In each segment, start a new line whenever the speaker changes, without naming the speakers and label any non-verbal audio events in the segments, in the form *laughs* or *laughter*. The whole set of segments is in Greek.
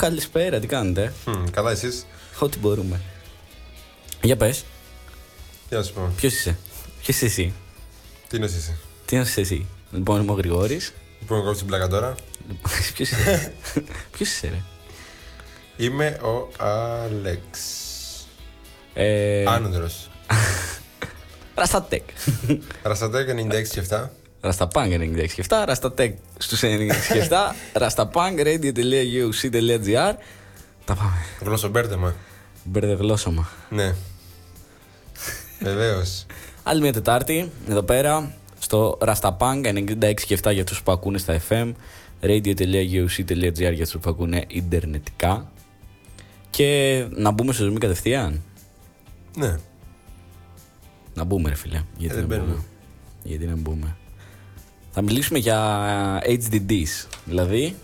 Ω, καλησπέρα, τι κάνετε;
Μμ, καλά εσείς;
Ό,τι μπορούμε. Για πες,
Τι να σου πω;
ποιος είσαι; Ποιος είσαι εσύ;
Τι είναι εσύ;
Τι είσαι εσύ; Λοιπόν, είμαι ο Γρηγόρης.
Πού να κόψει την πλάκα τώρα.
Ποιος είσαι; *laughs* Ποιος είσαι, ρε;
Είμαι ο Άλεξ.
Ε,
Άνδρος.
Ραστατέκ.
Ραστατέκ 96 και 7.
Ρασταπάνγκ 96 και 7, Ραστατέκ στους 96 και 7, Ρασταπάνγκ radio.uc.gr. Τα πάμε.
Γλωσσομπέρδεμα.
Μπερδεγλώσσομα.
Ναι. Βεβαίως.
Άλλη μια Τετάρτη, εδώ πέρα, στο Rastapunk 96 και 7 για τους που ακούνε στα FM, radio.uc.gr για τους που ακούνε ιντερνετικά. Και να μπούμε στο zoom κατευθείαν.
Ναι.
Να μπούμε, ρε φίλε. Γιατί
δεν
να
μπαίνουμε.
μπούμε. Γιατί να μπούμε; Θα μιλήσουμε για HDDs, δηλαδή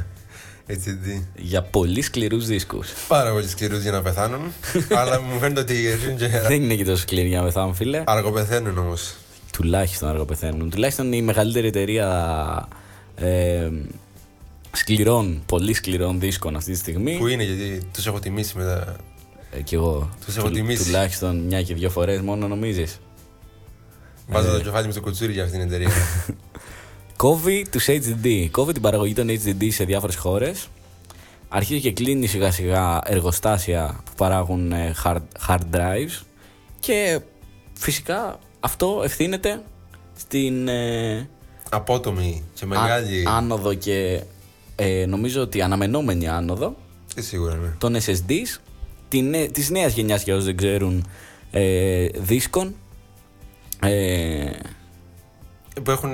*laughs*
HDD.
για πολύ σκληρούς δίσκους.
Πάρα πολύ σκληρούς για να πεθάνουν. *laughs* αλλά μου φαίνεται ότι αρχίζουν και
Δεν είναι και τόσο σκληροί για να πεθάνουν, φίλε.
αργοπεθαίνουν όμως.
Τουλάχιστον αργό πεθαίνουν. Τουλάχιστον η μεγαλύτερη εταιρεία ε, σκληρών, πολύ σκληρών δίσκων αυτή τη στιγμή.
Που είναι γιατί τους έχω τιμήσει με τα.
Ε, κι εγώ.
Τους έχω τιμήσει.
Τουλάχιστον μια και δύο φορές μόνο νομίζεις;
Βάζω
Ε.
το κεφάλι μου στο κουτσούρι για αυτήν την εταιρεία. *laughs*
Κόβει τους HDD. Κόβει την παραγωγή των HDD σε διάφορες χώρες. Αρχίζει και κλείνει σιγά σιγά εργοστάσια που παράγουν ε, hard, hard drives. Και φυσικά αυτό ευθύνεται στην ε,
Απότομη και μεγάλη.
Α- άνοδο και ε, νομίζω ότι αναμενόμενη άνοδο
Τι σίγουρα ναι.
των SSDs τη νέ, της νέας γενιάς για όσους δεν ξέρουν ε, δίσκων ε,
Που έχουν.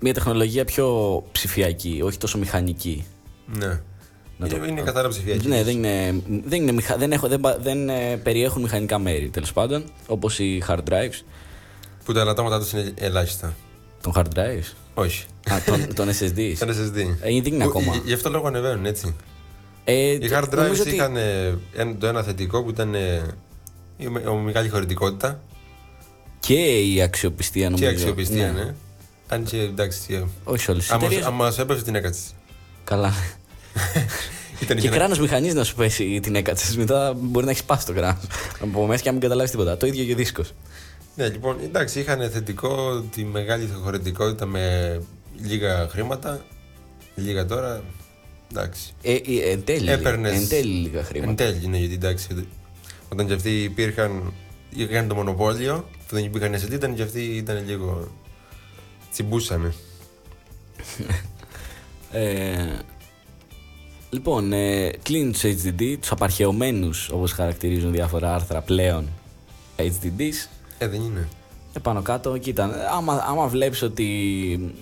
μια τεχνολογία πιο ψηφιακή όχι τόσο μηχανική
Ναι.
Να το-
Είναι, είναι καθαρά ψηφιακή.
ναι, δεν, είναι, δεν, είναι μηχα, δεν, έχω, δεν, πα- δεν ε, περιέχουν μηχανικά μέρη τέλος πάντων όπως οι hard drives
Που τα ελαττώματά τους είναι ελάχιστα.
των hard drives;
Όχι.
Α, των, των SSDs
Σαν *laughs* SSD.
Ε, δεν είναι
Που-
ακόμα.
Γι' γι' αυτό λόγο ανεβαίνουν έτσι.
ε,
Οι
το-
hard
νομίζω
drives
ότι-
είχαν ε, ένα- το ένα θετικό που ήταν ε, η με- η μεγάλη χωρητικότητα
και η αξιοπιστία νομίζω
και η αξιοπιστία, ναι. Αν και εντάξει. ε,
όχι όλες τις
άμα-
εταιρείες
Άμα σου έπεσε την έκατσε.
Καλά. *laughs*
Ήταν
και
για να-
κράνος μηχανής να σου πέσει την έκατσε. Μετά μπορεί να έχεις πάσει το κράνος. Από μέσα και να μην καταλάβεις τίποτα. Το ίδιο και ο δίσκος.
Ναι, λοιπόν, εντάξει, είχαν θετικό τη μεγάλη χωρητικότητα με λίγα χρήματα. Λίγα τώρα. Εντάξει.
Ε, ε, εν τέλει.
Έπαιρνες-
Εν τέλει λίγα
Εν
χρήματα.
τέλει, ναι, γιατί εντάξει. Όταν και αυτοί υπήρχαν. Είχαν το μονοπόλιο που δεν υπήρχαν SD, ήταν και αυτοί ήταν λίγο. Τσιμπούσανε. *laughs*
Ε, λοιπόν, ε, κλείνουν του HDD, τους απαρχαιωμένους όπως χαρακτηρίζουν διάφορα άρθρα πλέον HDDs.
Ε, δεν είναι.
Επάνω κάτω, κοίτα, άμα, άμα βλέπεις ότι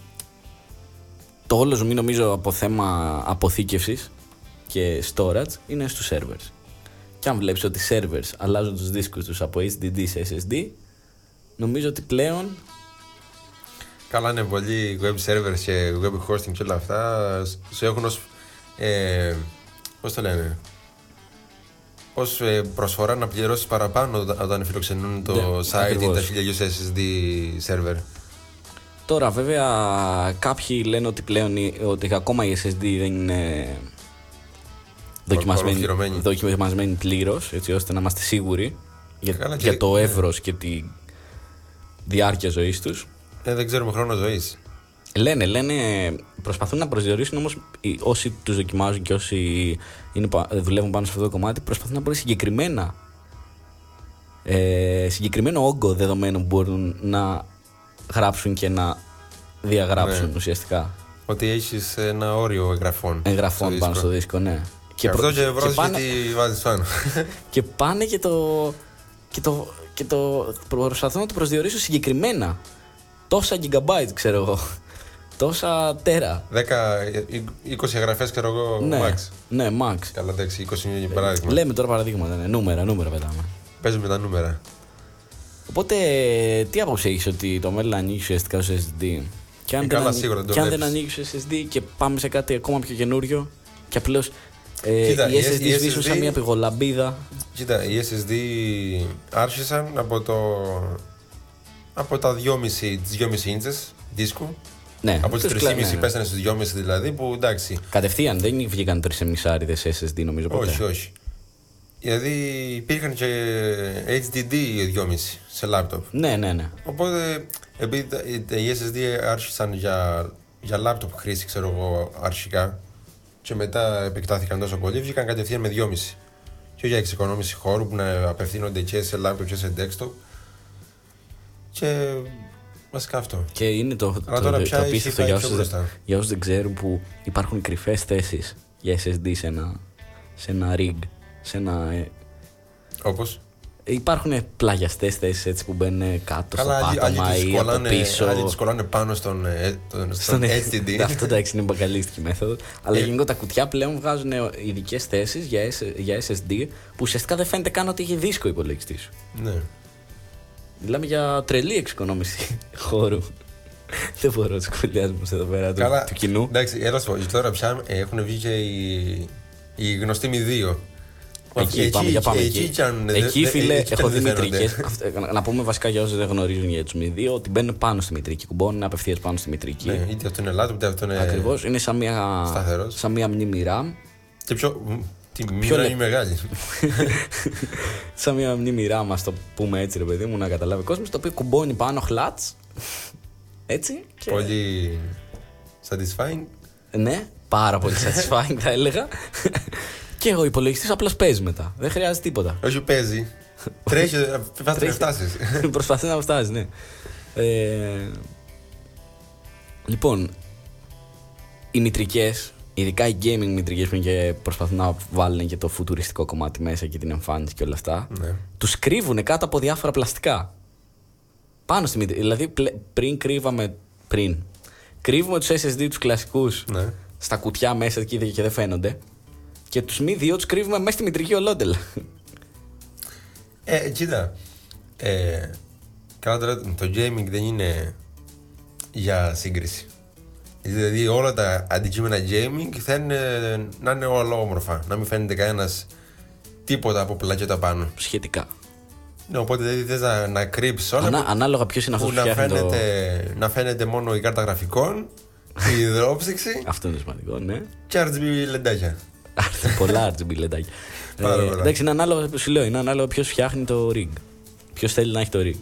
το όλο ζουμί νομίζω από θέμα αποθήκευσης και storage είναι στους servers. Και αν βλέπεις ότι οι servers αλλάζουν τους δίσκους τους από HDD σε SSD, νομίζω ότι πλέον
Καλά είναι πολύ web servers και web hosting και όλα αυτά. Σου έχουν ως... Ε, πώς το λένε... Ως ε, προσφορά να πληρώσεις παραπάνω όταν- όταν φιλοξενούν το
Ναι,
site ή
ακριβώς.
τα 1000 SSD server.
Τώρα βέβαια κάποιοι λένε ότι πλέον οι- ότι ακόμα η SSD δεν είναι δοκιμασμένη,
ολοκληρωμένη.
δοκιμασμένη πλήρως, έτσι ώστε να είμαστε σίγουροι για,
Καλά, και-
για το
ναι.
εύρος και τη διάρκεια ζωής τους.
Ε, δεν ξέρουμε χρόνο ζωής.
Λένε, λένε, προσπαθούν να προσδιορίσουν όμως οι- όσοι τους δοκιμάζουν και όσοι είναι, πα- δουλεύουν πάνω σε αυτό το κομμάτι προσπαθούν να βρουν συγκεκριμένα ε, συγκεκριμένο όγκο δεδομένων που μπορούν να γράψουν και να διαγράψουν
Ναι.
ουσιαστικά
Ότι έχεις ένα όριο εγγραφών.
εγγραφών
στο
πάνω
δίσκο.
στο δίσκο, ναι.
Και
προ-
αυτό και βρώσεις
πάνε,
γιατί βάζεις πάνω. *laughs*
και πάνε και το, και το, και το προσπαθούν να το προσδιορίσουν συγκεκριμένα. Τόσα gigabyte, ξέρω εγώ. Τόσα τέρα.
10, 20 εγγραφές ξέρω εγώ
ναι,
max.
ναι, max.
Καλά εντάξει, 20 είναι για παράδειγμα.
Λέμε τώρα παραδείγματα, ναι. νούμερα, νούμερα πετάμε.
Παίζουμε τα νούμερα.
Οπότε, τι άποψη έχεις ότι το μέλλον ανοίγει ουσιαστικά στο SSD. Και αν,
Ε,
δεν,
καλά,
ανοίγει-
σίγουρα δεν το
και αν δεν
βλέπεις.
ανοίγει στο SSD και πάμε σε κάτι ακόμα πιο καινούριο και απλώς ε,
Κοίτα,
οι
η
SSD
η
σβήσουν σαν
SSD
μια πηγολαμπίδα.
Κοίτα, οι SSD άρχισαν από το από τα 2,5, τις 2,5 ίντσες δίσκου
Ναι,
Από τις
τους
3,5
κλα- ναι, ναι.
πέσανε στους 2,5 δηλαδή, που εντάξει.
Κατευθείαν δεν βγήκαν τρεις εμισάριδε SSD νομίζω ποτέ.
Όχι, όχι. Δηλαδή υπήρχαν και HDD 2,5 σε λάπτοπ.
Ναι, ναι, ναι.
Οπότε επειδή τα- οι- οι SSD άρχισαν για, για λάπτοπ χρήση, ξέρω εγώ, αρχικά και μετά επεκτάθηκαν τόσο πολύ, βγήκαν κατευθείαν με 2,5. Και για εξοικονόμηση χώρου που να απευθύνονται και σε λάπτοπ και σε desktop. Και βασικά αυτό.
Και είναι το,
Αλλά
το,
τώρα
το,
πια
το
έχει
απίστευτο
πάει
για
πιο
όσους, δεν-
μπροστά.
για όσους δεν ξέρουν που υπάρχουν κρυφές θέσεις για SSD σε ένα, σε ένα rig. Σε ένα, ε,
Όπως;
Υπάρχουν πλαγιαστές θέσεις έτσι που μπαίνουν κάτω
Καλά,
στο
άλλοι, άλλοι
πάτωμα
τις
ή από
κολλάνε,
πίσω.
άλλοι τις κολλάνε πάνω στον, ε, τον- στον
Στον
HDD. *laughs*
Αυτό εντάξει είναι μπακαλίστικη μέθοδο. Αλλά
Ε.
γενικώ τα κουτιά πλέον βγάζουν ειδικές θέσεις για, S- για SSD που ουσιαστικά δεν φαίνεται καν ότι έχει δίσκο ο υπολογιστής σου.
ναι.
Μιλάμε για τρελή εξοικονόμηση *laughs* χώρου. δεν μπορώ του σχολιάσμου εδώ πέρα του,
Καλά,
του κοινού.
Εντάξει, έλα σου πω, τώρα πια ε, έχουν βγει και οι, οι γνωστοί μη δύο.
Εκεί, πάμε, για πάμε εκεί.
κι αν-
εκεί,
δε-
φίλε,
εκεί κι
έχω
αν
δει
δεν φαίνονται.
μητρικές. να πούμε βασικά για όσους δεν γνωρίζουν για του μη ότι μπαίνουν πάνω στη μητρική. Κουμπώνουν απευθείας πάνω στη μητρική.
Ναι, είτε αυτό είναι λάθος, είτε αυτό είναι.
Ακριβώς. Είναι σαν μια,
σταθερός.
σαν μια μνήμη RAM.
Και πιο. μ, Τη
Πιο
μοίρα
λε-
είναι μεγάλη. *laughs*
σαν μια μνήμη RAM, ας το πούμε έτσι, ρε παιδί μου, να καταλάβει ο κόσμος. Το οποίο κουμπώνει πάνω χλάτς. Έτσι. Και...
Πολύ satisfying.
Ναι, πάρα πολύ satisfying θα έλεγα. *laughs* και ο υπολογιστής απλώς παίζει μετά. Δεν χρειάζεται τίποτα.
Όχι παίζει. *laughs* Τρέχει, φάστε να
Τρέχει.
φτάσεις. *laughs*
Προσπαθεί να φτάσει, ναι. Ε, λοιπόν, οι μητρικέ, ειδικά οι gaming μητρικέ που είναι και προσπαθούν να βάλουν και το φουτουριστικό κομμάτι μέσα και την εμφάνιση και όλα αυτά,
Ναι.
τους κρύβουν κάτω από διάφορα πλαστικά. Πάνω στη μητρική. Δηλαδή, πλε- πριν κρύβαμε. Πριν. Κρύβουμε τους SSD τους κλασικούς
Ναι.
στα κουτιά μέσα εκεί και δεν φαίνονται. Και τους μη δύο τους κρύβουμε μέσα στη μητρική ολόντελα.
Ε, κοίτα. Ε, καλά τώρα το gaming δεν είναι για σύγκριση. Δηλαδή όλα τα αντικείμενα gaming θέλουν να είναι όλα όμορφα. Να μην φαίνεται κανένας τίποτα από πλακέτα πάνω.
Σχετικά.
Ναι, οπότε δηλαδή θες να, να κρύψεις όλα
Ανά,
που-
ανάλογα ποιος είναι αυτός
που
που
να
φτιάχνει το.
φαίνεται, να φαίνεται μόνο η κάρτα γραφικών, η *laughs* υδρόψυξη
Αυτό είναι σημαντικό, ναι.
και RGB λεντάκια.
Πολλά RGB λεντάκια.
Πάρα
ε,
πολλά.
εντάξει, είναι ανάλογα, σου λέω, είναι ανάλογα ποιος φτιάχνει το rig. Ποιος θέλει να έχει το rig.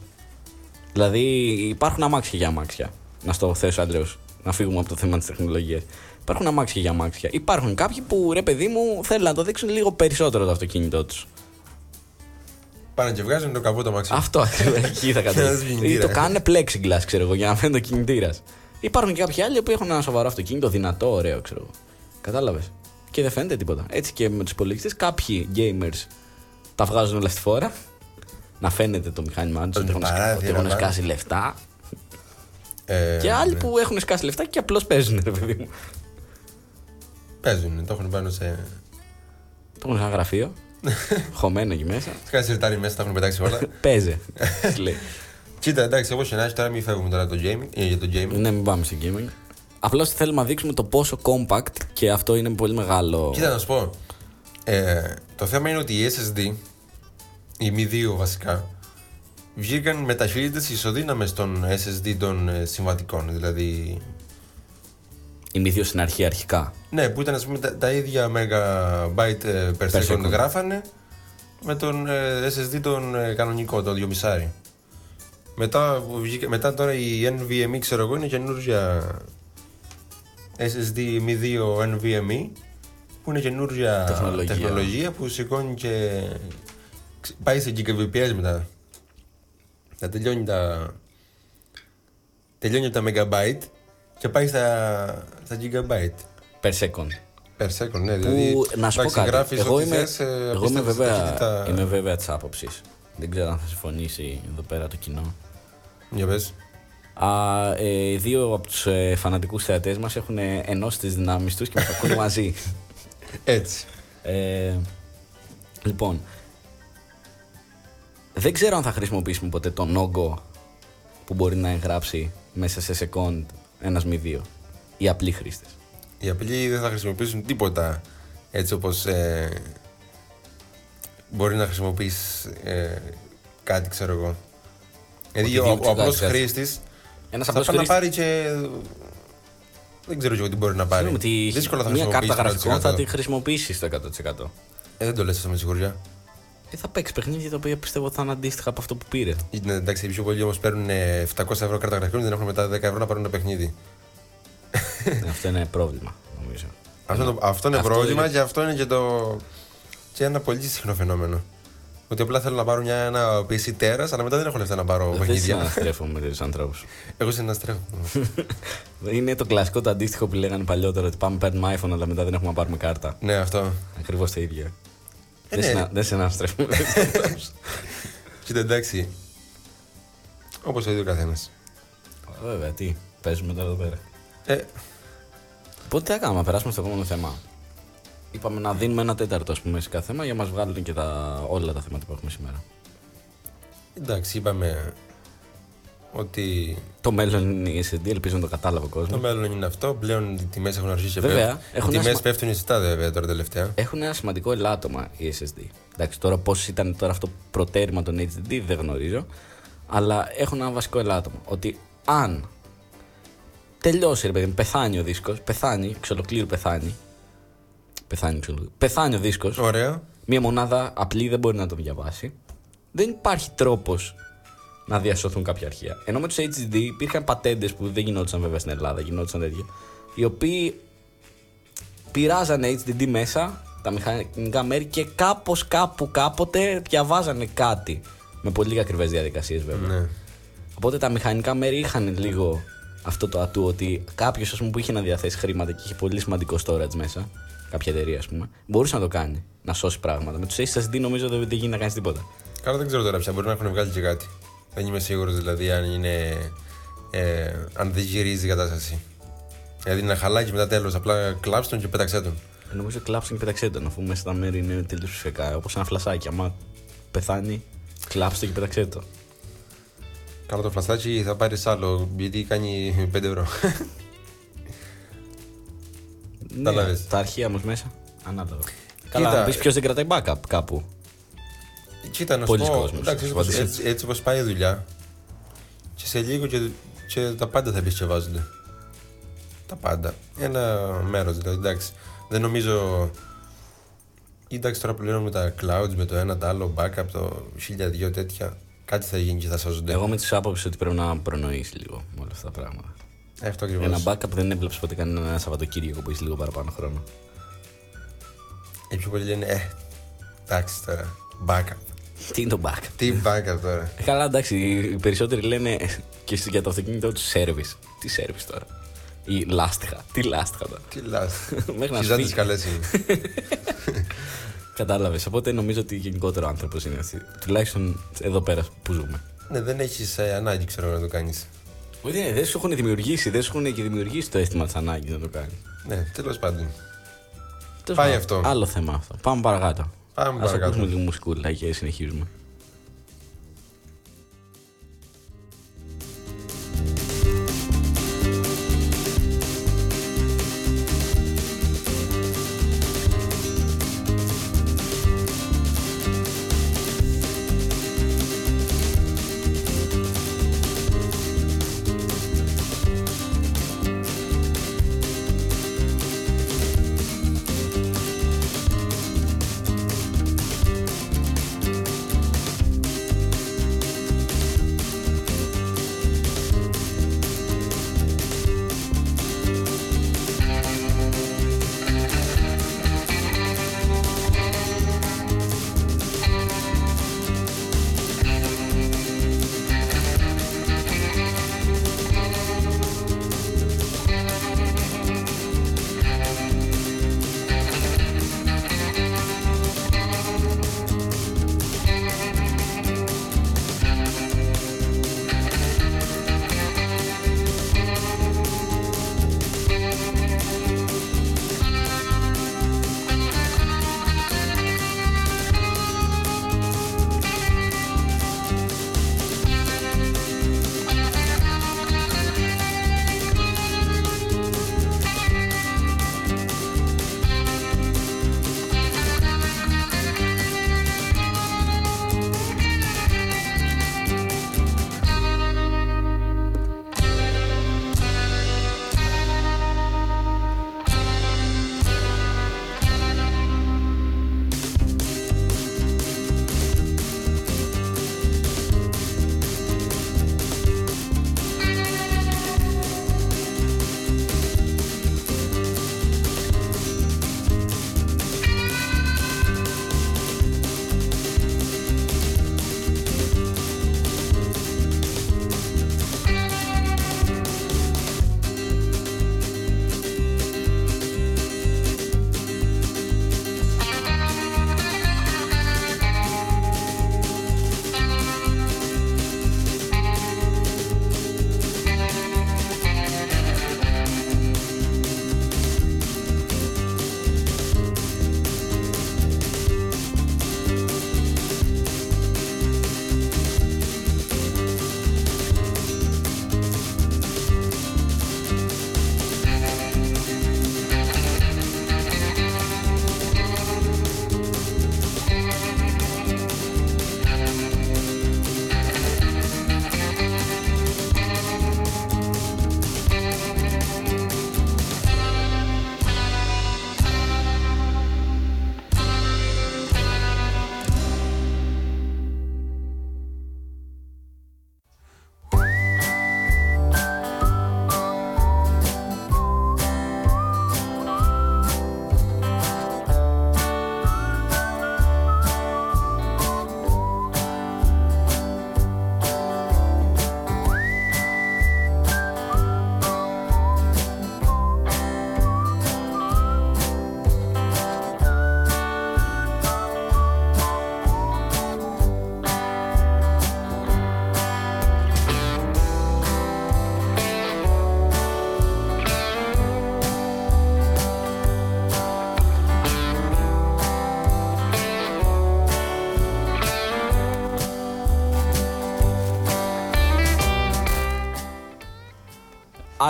Δηλαδή, υπάρχουν αμάξια για αμάξια. Να στο θέσω, Άντρεο, να φύγουμε από το θέμα της τεχνολογίας. Υπάρχουν αμάξια για αμάξια. Υπάρχουν κάποιοι που ρε παιδί μου θέλουν να το δείξουν λίγο περισσότερο το αυτοκίνητό τους.
Πάνε και βγάζουν το καπό το μαξί.
Αυτό ακριβώς εκεί θα *laughs*
Ένας
καταλήξει. Ή
κινητήρα.
το κάνουν plexiglass, ξέρω εγώ, για να φαίνεται ο κινητήρας. Υπάρχουν και κάποιοι άλλοι που έχουν ένα σοβαρό αυτοκίνητο, δυνατό, ωραίο, ξέρω εγώ. Κατάλαβες; Και δεν φαίνεται τίποτα. Έτσι και με τους υπολογιστές, κάποιοι gamers τα βγάζουν όλα στη φόρα. Να φαίνεται το μηχάνημά τους
Τον
ότι έχουν,
παράθυρα
ότι έχουν
πάνω.
σκάσει λεφτά.
Ε,
και άλλοι
ναι.
που έχουν σκάσει λεφτά και απλώς παίζουν, ρε παιδί μου.
Παίζουν, το έχουν πάνω σε.
Το έχουν σε ένα γραφείο. *laughs* χωμένο εκεί μέσα.
Σκάνε σιρτάρι μέσα, τα έχουν πετάξει όλα. *laughs*
Παίζε. *laughs* Της λέει.
Κοίτα, εντάξει, όπω και να έχει, τώρα μην φεύγουμε τώρα το gaming, ε, για το gaming.
ναι, μην πάμε σε gaming. Απλώ θέλουμε να δείξουμε το πόσο compact και αυτό είναι πολύ μεγάλο.
Κοίτα, να σου πω. Ε, το θέμα είναι ότι οι SSD, οι μη δύο βασικά, βγήκαν με ταχύτητε ισοδύναμες των SSD των ε, συμβατικών. Δηλαδή.
Οι μη δύο στην αρχή αρχικά.
Ναι, που ήταν ας πούμε τα, τα ίδια megabyte ε, per
Per
second
second.
γράφανε με τον ε, SSD τον ε, κανονικό, το 2,5. Μετά, που βγήκε- μετά τώρα η NVMe ξέρω εγώ είναι καινούργια SSD μη 2 NVMe που είναι καινούργια
Τεχνολογία.
τεχνολογία που σηκώνει και ξ- πάει σε GBps μετά. Θα τελειώνει τα τελειώνει τα megabyte και πάει στα, στα gigabyte.
Per second.
Per second, ναι, δηλαδή.
Που, να σου πω
εντάξει,
κάτι.
γράφεις
Εγώ
ό,τι
είμαι,
θες, ε,
εγώ είμαι
απίστευτη
βέβαια,
ταχύτητα.
είμαι βέβαια της άποψης. Δεν ξέρω αν θα συμφωνήσει εδώ πέρα το κοινό.
Για πες.
Α, ε, δύο από τους ε, φανατικούς θεατές μας έχουν ε, ενώσει τις δυνάμεις τους και μας ακούνε *laughs* μαζί.
Έτσι.
Ε, λοιπόν, δεν ξέρω αν θα χρησιμοποιήσουμε ποτέ τον όγκο που μπορεί να εγγράψει μέσα σε second ένας μη δύο. Οι απλοί χρήστες.
Οι απλοί δεν θα χρησιμοποιήσουν τίποτα έτσι όπως ε, μπορεί να χρησιμοποιείς ε, κάτι, ξέρω εγώ. Δηλαδή ο,
Οτιδήποτε
ο απλός
κάτι,
χρήστης
Ένα
θα
απλός
πάει να
χρήστη.
πάρει και Δεν ξέρω και εγώ τι μπορεί να πάρει.
Συγγνώμη, τη-
Δύσκολα θα
Μια κάρτα
χρησιμοποιήσει
γραφικών θα
100%.
τη χρησιμοποιήσεις το 100%.
Ε, δεν το λες αυτό με σιγουριά.
Ε, θα παίξει παιχνίδια τα οποία πιστεύω ότι θα είναι αντίστοιχα από αυτό που πήρε.
Ναι, εντάξει, οι πιο πολλοί όμως παίρνουν ε, 700 ευρώ κάρτα γραφικών δεν έχουν μετά 10 ευρώ να πάρουν ένα παιχνίδι.
Ε, αυτό είναι πρόβλημα, νομίζω.
Αυτό, το, αυτό είναι
Αυτό
πρόβλημα
είναι-
και αυτό είναι και, το, και ένα πολύ συχνό φαινόμενο. Ότι απλά θέλω να πάρω μια, ένα PC τέρας, αλλά μετά δεν έχω λεφτά να πάρω
Δεν
παιχνίδια.
συναστρέφομαι με του ανθρώπους. *laughs*
Εγώ συναστρέφω. *laughs*
είναι το κλασικό το αντίστοιχο που λέγανε παλιότερα ότι πάμε παίρνουμε iPhone αλλά μετά δεν έχουμε να πάρουμε κάρτα.
ναι, αυτό.
Ακριβώς το ίδιο.
Ε,
δεν,
ναι.
συνα... δεν συναστρέφομαι με τους *laughs* ανθρώπους.
Κοίτα, εντάξει. Όπως το ίδιο καθένας.
Βέβαια, τι. Παίζουμε τώρα εδώ πέρα.
Ε,
Οπότε τι θα κάνουμε, να περάσουμε στο επόμενο θέμα. Είπαμε να δίνουμε ένα τέταρτο ας πούμε, σε κάθε θέμα για να μας βγάλουν και τα... όλα τα θέματα που έχουμε σήμερα.
εντάξει, είπαμε ότι
Το μέλλον είναι η SSD, ελπίζω να το κατάλαβε ο κόσμος.
το μέλλον είναι αυτό. Πλέον οι τιμές έχουν αρχίσει και
Βέβαια,
πέφτουν.
έχουν
Οι
ένα
τιμές
σημα-
πέφτουν ιστά, βέβαια, τώρα τελευταία.
Έχουν ένα σημαντικό ελάττωμα οι SSD. Εντάξει, τώρα πώς ήταν τώρα αυτό προτέρημα των HDD δεν γνωρίζω. Αλλά έχουν ένα βασικό ελάττωμα. Ότι αν τελειώσει, ρε παιδί μου, πεθάνει ο δίσκος, πεθάνει, εξ ολοκλήρου πεθάνει. Πεθάνει, εξ ολοκλήρου. Πεθάνει ο δίσκος.
Ωραία.
Μία μονάδα απλή δεν μπορεί να τον διαβάσει. Δεν υπάρχει τρόπος να διασωθούν κάποια αρχεία. Ενώ με τους HDD υπήρχαν πατέντες που δεν γινόντουσαν βέβαια στην Ελλάδα, γινόντουσαν τέτοια. Οι οποίοι πειράζανε HDD μέσα, τα μηχανικά μέρη και κάπως κάπου κάποτε διαβάζανε κάτι. Με πολύ ακριβές διαδικασίες βέβαια.
Ναι.
Οπότε τα μηχανικά μέρη είχαν λίγο αυτό το ατού ότι κάποιος που είχε να διαθέσει χρήματα και είχε πολύ σημαντικό storage μέσα, κάποια εταιρεία ας πούμε, μπορούσε να το κάνει. Να σώσει πράγματα. Με τους SSD νομίζω δεν, δεν γίνει να κάνεις τίποτα.
Καλά, δεν ξέρω τώρα πια. Μπορεί να έχουν βγάλει και κάτι. Δεν είμαι σίγουρος δηλαδή αν είναι. Ε, αν δεν γυρίζει η κατάσταση. Δηλαδή να χαλάει και μετά τέλος. Απλά κλάψτε τον και πέταξέ τον.
Ε, Νομίζω κλάψτε και πεταξέ τον, αφού μέσα στα μέρη είναι τελείως ψηφιακά. Όπως ένα φλασάκι. Άμα πεθάνει, κλάψτε και πεταξέ το.
Καλά το φλαστάκι θα πάρεις άλλο γιατί κάνει 5 ευρώ. *laughs*
Ναι,
Κατάλαβες.
τα αρχεία όμως μέσα. Ανάλογα.
Κοίτα,
Καλά, να πεις
ε-
ποιος δεν κρατάει backup κάπου.
Κοίτα, να σου
Πολλοί
πω.
κόσμος,
Εντάξει, έτσι,
φαντάζεσαι.
όπως- έτσι, έτσι όπως πάει η δουλειά. Και σε λίγο και, και τα πάντα θα επισκευάζονται. Τα πάντα. Ένα μέρος δηλαδή. Εντάξει. Δεν νομίζω. Εντάξει, τώρα πλέον με τα clouds, με το ένα, το άλλο backup, το 1002 τέτοια. Κάτι θα γίνει και θα σώζονται.
Εγώ με τη άποψη ότι πρέπει να προνοήσει λίγο με όλα αυτά τα πράγματα.
Ε, Αυτό ακριβώς.
Ένα backup δεν έβλεψε ποτέ κανένα Σαββατοκύριακο που είσαι λίγο παραπάνω χρόνο.
Οι πιο πολλοί λένε, Ε, εντάξει τώρα. Backup.
Τι είναι το backup;
Τι backup τώρα;
Ε, Καλά, εντάξει, οι περισσότεροι λένε και για το αυτοκίνητό τους service. Τι service τώρα; Ή λάστιχα. Τι λάστιχα τώρα;
Τι λάς. *laughs*
Μέχρι να
Χιζάτες
σφίγγει.
καλές είναι. *laughs*
Κατάλαβες. Οπότε νομίζω ότι γενικότερο άνθρωπος είναι αυτή. Τουλάχιστον εδώ πέρα που ζούμε.
ναι, δεν έχεις ανάγκη, ξέρω να το κάνεις.
Όχι, ναι, δεν σου έχουν δημιουργήσει, δεν σου έχουν και δημιουργήσει το αίσθημα της ανάγκης να το κάνει.
Ναι, τέλος πάντων.
Τέλος
Πάει
πάντων,
αυτό.
Άλλο θέμα αυτό. Πάμε παρακάτω.
Πάμε
Ας
παρακάτω.
ακούσουμε λίγο μουσικούλα και συνεχίζουμε.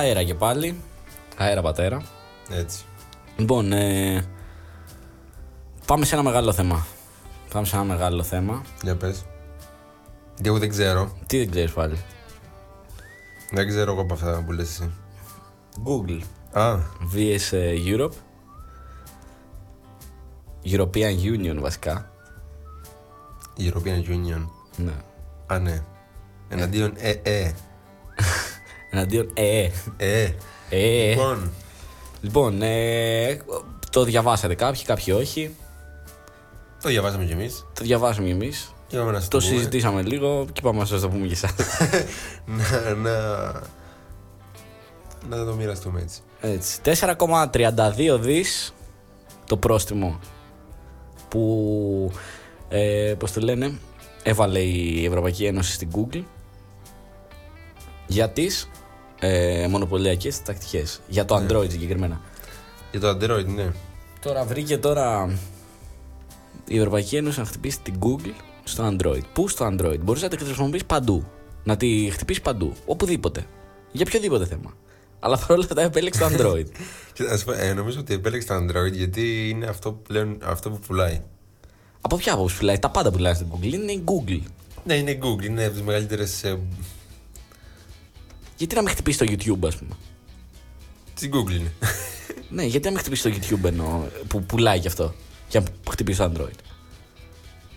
Αέρα και πάλι. Αέρα πατέρα.
Έτσι.
Λοιπόν, ε, πάμε σε ένα μεγάλο θέμα. Πάμε σε ένα μεγάλο θέμα.
Για πες. Γιατί εγώ δεν ξέρω.
Τι δεν ξέρεις πάλι;
Δεν ξέρω εγώ από αυτά που λες εσύ.
Google.
Α,
vs ε, Europe. European Union βασικά.
European Union.
Ναι.
Α, ναι. Εναντίον ε, ε.
Εναντίον ε, ε.
Ε.
ε.
Λοιπόν,
Λοιπόν, ε, το διαβάσατε κάποιοι, κάποιοι όχι.
το διαβάσαμε κι εμείς.
Το διαβάσαμε κι εμείς.
Και είπαμε να σας
Το
πούμε.
συζητήσαμε λίγο και είπαμε να σας το πούμε και εσάς. *laughs*
να, να, να το μοιραστούμε έτσι.
Έτσι. 4,32 δις το πρόστιμο που, ε, πώς το λένε, έβαλε η Ευρωπαϊκή Ένωση στην Google για τις ε, μονοπωλιακές τακτικές. Για το Android συγκεκριμένα.
Για το Android, ναι.
Τώρα βρήκε τώρα η Ευρωπαϊκή Ένωση να χτυπήσει την Google στο Android. Πού στο Android; Μπορείς να τη χρησιμοποιείς παντού. Να τη χτυπήσεις παντού. Οπουδήποτε. Για οποιοδήποτε θέμα. Αλλά παρόλα αυτά επέλεξε το Android. *laughs*
Και ας πω, ε, νομίζω ότι επέλεξε το Android γιατί είναι αυτό που, πλέον, αυτό που πουλάει.
Από ποια άποψη πουλάει; Τα πάντα πουλάει στην Google. Είναι η Google.
Ναι, είναι Google, είναι από τις μεγαλύτερες. Ε,
Γιατί να μην χτυπήσει το YouTube, ας πούμε;
τη Google είναι. *laughs*
ναι, γιατί να μην χτυπήσει το YouTube εννοώ, που πουλάει κι αυτό. Και να χτυπήσει το Android.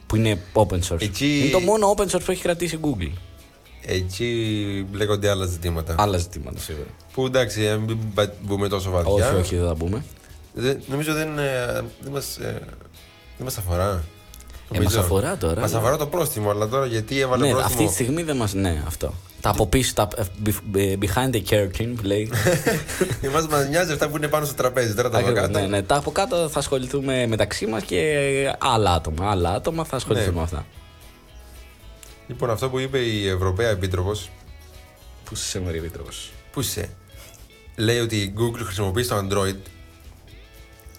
Που είναι open source.
Εκεί-
Είναι το μόνο open source που έχει κρατήσει η Google.
Εκεί μπλέκονται άλλα ζητήματα.
Άλλα ζητήματα σίγουρα.
Που εντάξει, να μην μπα- μπούμε τόσο βαθιά.
Όχι, όχι, δεν θα πούμε.
Δεν- νομίζω δεν, ε, δεν μας, ε, δεν μας αφορά.
Ε, μας αφορά τώρα.
Μας αφορά το πρόστιμο, αλλά τώρα γιατί έβαλε
Ναι,
πρόστιμο;
αυτή τη στιγμή δεν μα. Ναι, αυτό. Τα από πίσω, τα ε, be- behind the curtain που λέει. *laughs*
Εμάς μας νοιάζει αυτά που είναι πάνω στο τραπέζι. Τώρα τα από
Ακριβώς,
κάτω.
ναι, ναι. Τα από κάτω θα ασχοληθούμε μεταξύ μας και άλλα άτομα. Άλλα άτομα θα ασχοληθούν
Ναι.
με αυτά.
Λοιπόν, αυτό που είπε η Ευρωπαία Επίτροπος,
Πού είσαι Μαρία Επίτροπος;
Πού είσαι; Λέει ότι η Google χρησιμοποιεί το Android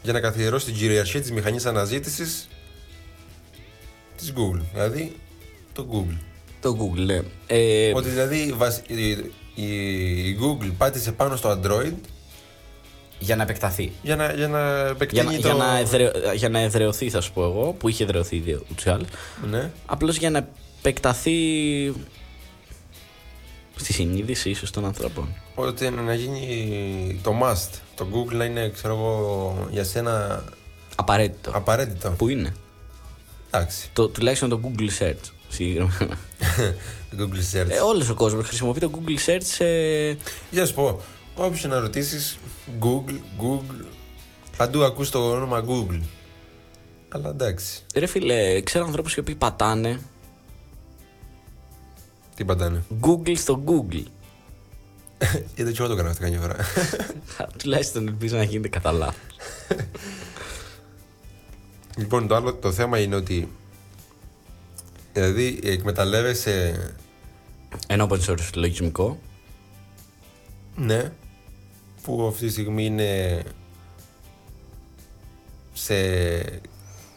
για να καθιερώσει την κυριαρχία της μηχανής αναζήτησης της Google. Δηλαδή, το Google.
Το Google, ναι. Ε,
Ότι δηλαδή βασ- η, η- η Google πάτησε πάνω στο Android
για να επεκταθεί.
για να, για να
Για
επεκτείνει
να,
το...
για, να εδρε- για να εδρεωθεί, θα σου πω εγώ, που είχε εδρεωθεί ήδη ούτως ή άλλως.
Ναι.
Απλώς για να επεκταθεί στη συνείδηση ίσως των ανθρώπων.
Ότι να γίνει το must. Το Google να είναι, ξέρω εγώ, για σένα
Απαραίτητο.
απαραίτητο.
Που είναι.
Εντάξει.
Το, τουλάχιστον το Google Search. Συγκεκριμένα.
Το *laughs* Google Search.
Ε, Όλος ο κόσμος χρησιμοποιεί το Google Search σε.
Για να σου πω, όποιος να ρωτήσεις, Google, Google. Παντού ακούς το όνομα Google. Αλλά εντάξει.
Ρε φίλε, ξέρω ανθρώπους οι οποίοι πατάνε
Τι πατάνε;
Google στο Google. *laughs*
Γιατί και εγώ το έκανα αυτό καμιά φορά. *laughs*
Τουλάχιστον ελπίζω να γίνεται κατά λάθος.
λοιπόν, το άλλο το θέμα είναι ότι. Δηλαδή, εκμεταλλεύεσαι.
Ένα open source λογισμικό.
Ναι. Που αυτή τη στιγμή είναι. σε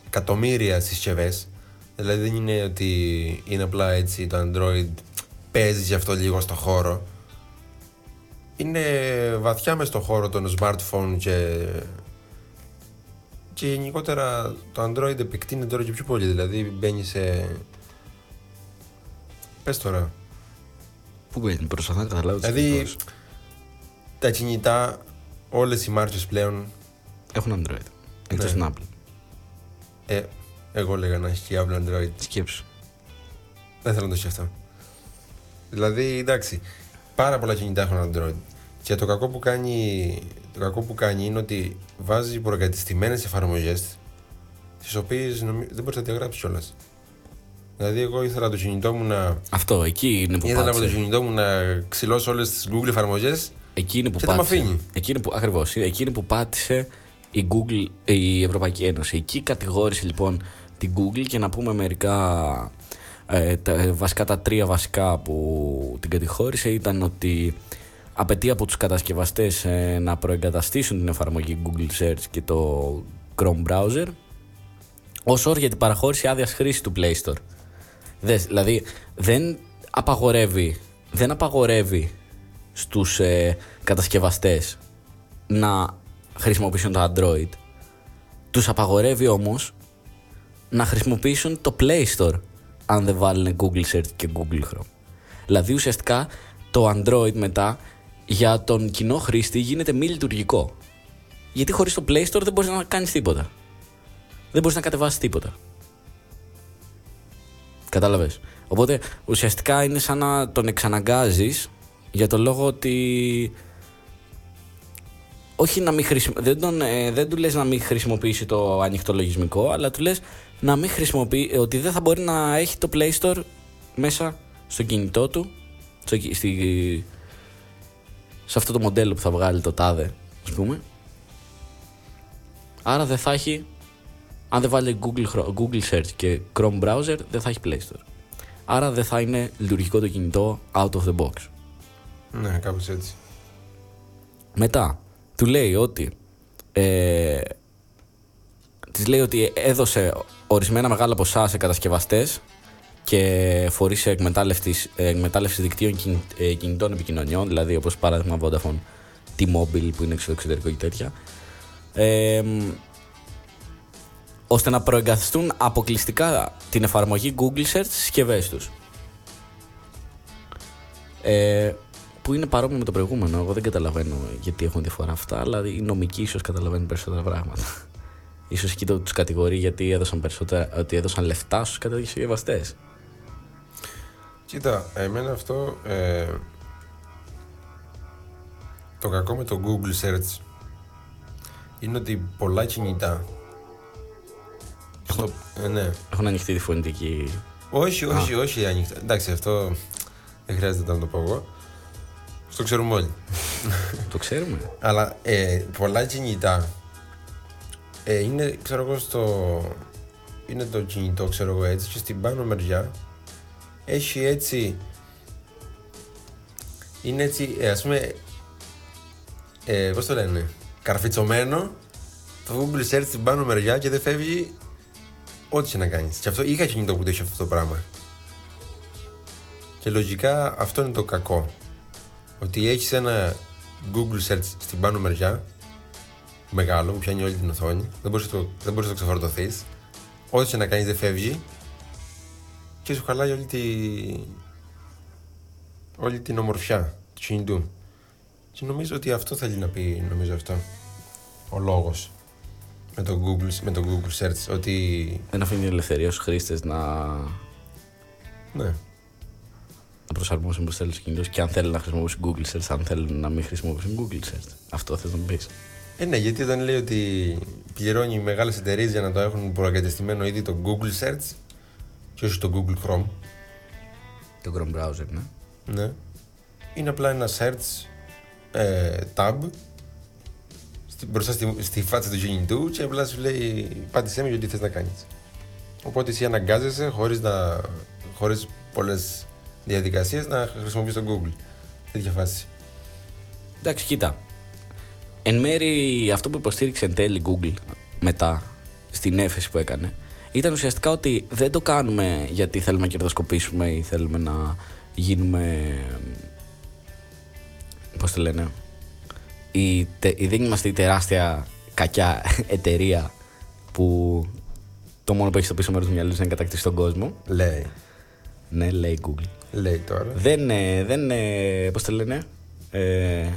εκατομμύρια συσκευές. Δηλαδή δεν είναι ότι είναι απλά έτσι το Android παίζει γι' αυτό λίγο στο χώρο. Είναι βαθιά μες στο χώρο των smartphone και και γενικότερα το Android επεκτείνεται τώρα και πιο πολύ. Δηλαδή μπαίνει σε. Πες τώρα.
Πού μπαίνει, προσπαθώ να καταλάβω τις
Δηλαδή
ακριβώς.
τα κινητά, όλες οι μάρκες πλέον
Έχουν Android. Εκτός
Ναι.
την Apple.
Ε, εγώ έλεγα να έχει και Apple Android.
Σκέψου.
Δεν θέλω να το σκεφτώ. Δηλαδή, εντάξει, πάρα πολλά κινητά έχουν Android. Και το κακό που κάνει, το κακό που κάνει είναι ότι βάζει προκατεστημένες εφαρμογές τις οποίες νομι... δεν μπορείς να διαγράψεις κιόλας. Δηλαδή, εγώ ήθελα το κινητό μου να.
Αυτό, εκεί είναι που
Ήθελα από το
πάτησε.
κινητό μου να ξυλώσω όλες τις Google εφαρμογές.
Εκεί είναι που
Και δεν μ'
πάτησε.
αφήνει.
Εκεί είναι που, ακριβώς, εκεί είναι που πάτησε η Google, η Ευρωπαϊκή Ένωση. Εκεί κατηγόρησε λοιπόν την Google και να πούμε μερικά ε, τα, ε, βασικά τα τρία βασικά που την κατηγόρησε ήταν ότι απαιτεί από τους κατασκευαστές ε, να προεγκαταστήσουν την εφαρμογή Google Search και το Chrome Browser ως όρια για την παραχώρηση άδειας χρήσης του Play Store. Δες, δηλαδή δεν απαγορεύει, δεν απαγορεύει στους ε, κατασκευαστές να χρησιμοποιήσουν το Android. Τους απαγορεύει όμως να χρησιμοποιήσουν το Play Store αν δεν βάλουν Google Search και Google Chrome. Δηλαδή ουσιαστικά το Android μετά για τον κοινό χρήστη γίνεται μη λειτουργικό. Γιατί χωρίς το Play Store δεν μπορείς να κάνεις τίποτα. Δεν μπορείς να κατεβάσεις τίποτα. Κατάλαβες. Οπότε ουσιαστικά είναι σαν να τον εξαναγκάζεις για το λόγο ότι όχι να μην χρησιμο... δεν, τον, ε, δεν του λες να μην χρησιμοποιήσει το ανοιχτό λογισμικό, αλλά του λες να μην χρησιμοποιεί, ε, ότι δεν θα μπορεί να έχει το Play Store μέσα στο κινητό του, στο, στη, σε αυτό το μοντέλο που θα βγάλει το τάδε, ας πούμε. Άρα δεν θα έχει, αν δεν βάλει Google, Google Search και Chrome Browser, δεν θα έχει Play Store. Άρα δεν θα είναι λειτουργικό το κινητό out of the box.
Ναι, κάπως έτσι.
Μετά, του λέει ότι ε, της λέει ότι έδωσε ορισμένα μεγάλα ποσά σε κατασκευαστές και φορείς εκμετάλλευσης, εκμετάλλευσης δικτύων ε, κινητών επικοινωνιών, δηλαδή όπως παράδειγμα Vodafone, T-Mobile που είναι στο εξωτερικό και τέτοια, ε, ώστε να προεγκαθιστούν αποκλειστικά την εφαρμογή Google Search στις συσκευές τους. Ε, που είναι παρόμοιο με το προηγούμενο. Εγώ δεν καταλαβαίνω γιατί έχουν διαφορά αυτά, αλλά οι νομικοί ίσως καταλαβαίνουν περισσότερα πράγματα. *laughs* Ίσως εκεί το τους κατηγορεί γιατί έδωσαν, περισσότερα, ότι έδωσαν λεφτά στους κατασκευαστέ.
Κοίτα, εμένα αυτό ε, το κακό με το Google Search είναι ότι πολλά κινητά
Έχουν,
ε, ναι.
έχουν ανοιχτεί τη φωνητική.
Όχι, όχι, όχι ανοιχτά. Εντάξει, αυτό δεν χρειάζεται να το πω εγώ. Το ξέρουμε όλοι. *laughs*
το ξέρουμε.
Αλλά ε, πολλά κινητά ε, είναι, ξέρω εγώ, στο. Είναι το κινητό, ξέρω εγώ έτσι, και στην πάνω μεριά έχει έτσι. Είναι έτσι, ε, ας πούμε. Ε, πώς το λένε, καρφιτσωμένο το Google Search στην πάνω μεριά και δεν φεύγει ό,τι και να κάνεις. Και αυτό είχα κινητό που το έχει αυτό το πράγμα. Και λογικά αυτό είναι το κακό ότι έχεις ένα Google Search στην πάνω μεριά μεγάλο που πιάνει όλη την οθόνη. Δεν μπορείς το, δεν μπορείς να το ξεφορτωθείς. Ό,τι και να κάνεις δεν φεύγει και σου χαλάει όλη, τη... όλη την ομορφιά του κινητού. Και νομίζω ότι αυτό θέλει να πει νομίζω αυτό ο λόγος με το Google, με το Google Search. Ότι...
Δεν αφήνει ελευθερία στους χρήστες να.
Ναι
να προσαρμόσουν πώ θέλεις ο κινητός και αν θέλουν να χρησιμοποιήσουν Google Search, αν θέλουν να μην χρησιμοποιήσουν Google Search. Αυτό θες να πεις.
Ε, ναι, γιατί όταν λέει ότι πληρώνει μεγάλες εταιρείες για να το έχουν προεγκατεστημένο ήδη το Google Search και όχι το Google Chrome.
Το Chrome browser, ναι.
Ναι. Είναι απλά ένα search ε, tab μπροστά στη, στη φάτσα του κινητού και απλά σου λέει πάτησέ με γιατί θες να κάνεις. Οπότε εσύ αναγκάζεσαι χωρίς, να, χωρίς πολλές διαδικασίες να χρησιμοποιήσει το Google. Τέτοια φάση.
Εντάξει, κοίτα. Εν μέρη αυτό που υποστήριξε εν τέλει Google μετά στην έφεση που έκανε ήταν ουσιαστικά ότι δεν το κάνουμε γιατί θέλουμε να κερδοσκοπήσουμε ή θέλουμε να γίνουμε. Πώς το λένε. Η, η, δεν είμαστε η τεράστια κακιά *laughs* εταιρεία που το μόνο που έχει στο πίσω μέρος του μυαλού είναι να κατακτήσει τον κόσμο.
Λέει.
Ναι, λέει Google.
Λέει τώρα.
Δεν, δεν πώς το λένε, ε,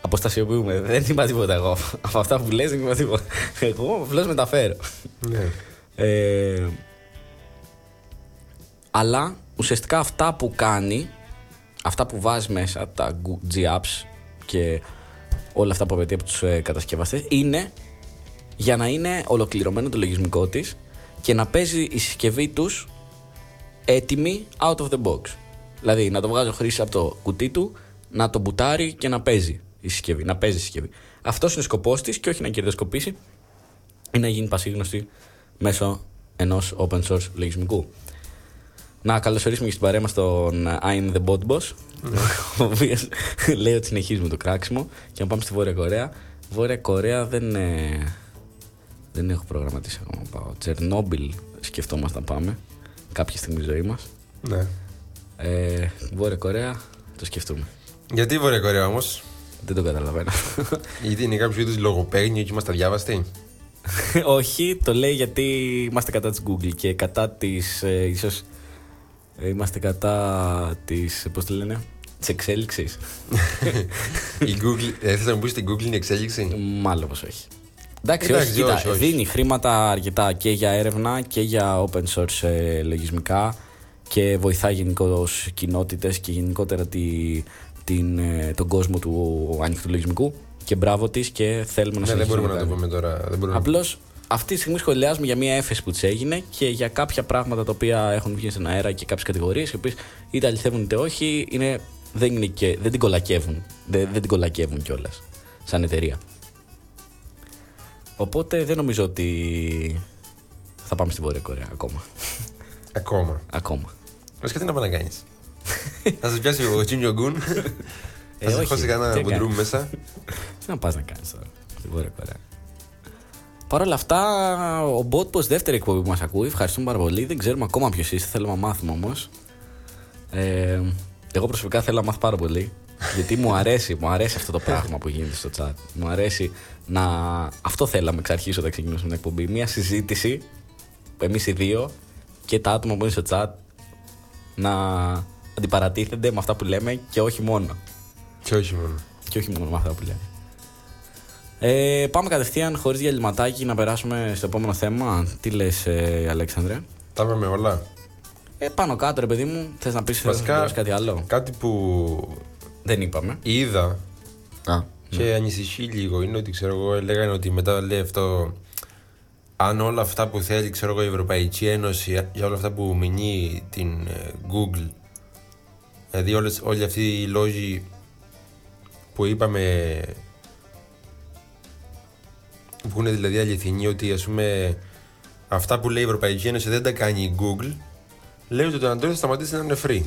αποστασιοποιούμε. *laughs* Δεν είπα τίποτα εγώ. *laughs* Από αυτά που λες δεν είπα τίποτα. Εγώ απλώς μεταφέρω.
Ναι.
Ε, αλλά ουσιαστικά αυτά που κάνει, αυτά που βάζεις μέσα, τα G-Apps και όλα αυτά που απαιτεί από τους ε, κατασκευαστές, είναι για να είναι ολοκληρωμένο το λογισμικό της και να παίζει η συσκευή τους έτοιμη out of the box. Δηλαδή να το βγάζει ο χρήστη από το κουτί του, να το μπουτάρει και να παίζει η συσκευή. Να παίζει η συσκευή. Αυτός είναι ο σκοπός της και όχι να κερδοσκοπήσει ή να γίνει πασίγνωστη μέσω ενός open source λογισμικού. Να καλωσορίσουμε και στην παρέα μας τον I'm the Bot Boss, ο οποίος λέει ότι συνεχίζουμε το κράξιμο και να πάμε στη Βόρεια Κορέα. Βόρεια Κορέα δεν, ε, δεν έχω προγραμματίσει ακόμα πάω. Τσερνόμπιλ σκεφτόμαστε να πάμε κάποια στιγμή ζωή μας.
Ναι.
Ε, Βόρεια Κορέα, το σκεφτούμε.
Γιατί Βόρεια Κορέα όμως,
Δεν το καταλαβαίνω. *laughs*
Γιατί είναι κάποιος είδους λογοπαίγνιο και είμαστε αδιάβαστοι; *laughs*
Όχι, το λέει γιατί είμαστε κατά της Google και κατά της, ε, ίσως, ε, είμαστε κατά της, πώς το λένε, της εξέλιξης. *laughs*
Η Google, ε, θες να μου πεις την Google είναι εξέλιξη;
Μάλλον πως όχι. Εντάξει,
Εντάξει,
όχι, κοίτα,
όχι, όχι.
δίνει χρήματα αρκετά και για έρευνα και για open source ε, λογισμικά και βοηθάει γενικώς κοινότητες και γενικότερα τη, την, ε, τον κόσμο του ανοιχτού λογισμικού και μπράβο της και θέλουμε να
Ναι, δεν
συνεχίσουμε
μπορούμε να το
κάνει.
πούμε τώρα. Δεν μπορούμε να...
Απλώς αυτή τη στιγμή σχολιάζουμε για μια έφεση που της έγινε και για κάποια πράγματα τα οποία έχουν βγει στον αέρα και κάποιες κατηγορίες οι οποίες είτε αληθεύουν είτε όχι είναι, δεν, είναι και, δεν την κολακεύουν. Δεν, δεν την κολακεύουν κιόλας σαν εταιρεία. Οπότε δεν νομίζω ότι θα πάμε στη Βόρεια Κορέα ακόμα.
Ακόμα.
ακόμα.
Βασικά τι να πάει να κάνεις; Θα σα πιάσει ο Τζίνιο Γκουν.
Ε,
Θα σε
όχι,
χώσει
τι
κανένα
έκανε.
μπουντρούμ μέσα.
Τι να πας να κάνεις τώρα στη Βόρεια Κορέα; Παρ' όλα αυτά, ο Μπότπο, δεύτερη εκπομπή που μας ακούει, ευχαριστούμε πάρα πολύ. Δεν ξέρουμε ακόμα ποιος είστε, θέλουμε να μάθουμε όμως. Ε, εγώ προσωπικά θέλω να μάθω πάρα πολύ. Γιατί μου αρέσει, μου αρέσει αυτό το πράγμα που γίνεται στο chat. Μου αρέσει να. Αυτό θέλαμε εξ αρχής όταν ξεκινήσαμε την εκπομπή. Μια συζήτηση, εμείς οι δύο και τα άτομα που είναι στο chat, να αντιπαρατίθενται με αυτά που λέμε και όχι μόνο.
Και όχι μόνο.
Και όχι μόνο με αυτά που λέμε. Ε, πάμε κατευθείαν χωρίς διαλυματάκι να περάσουμε στο επόμενο θέμα. Τι λες ε, Αλέξανδρε;
Τα είπαμε όλα.
Ε, πάνω κάτω ρε παιδί μου, θες να πεις, θες να
Βασικά
πεις κάτι άλλο;
κάτι που
Δεν είπαμε.
είδα
Α,
και ανησυχεί λίγο είναι ότι ξέρω εγώ λέγανε ότι μετά λέει αυτό αν όλα αυτά που θέλει ξέρω εγώ η Ευρωπαϊκή Ένωση για όλα αυτά που μηνύει την ε, Google δηλαδή όλες, όλοι αυτοί οι λόγοι που είπαμε που είναι δηλαδή αληθινοί ότι ας πούμε αυτά που λέει η Ευρωπαϊκή Ένωση δεν τα κάνει η Google λέει ότι το Android θα σταματήσει να είναι free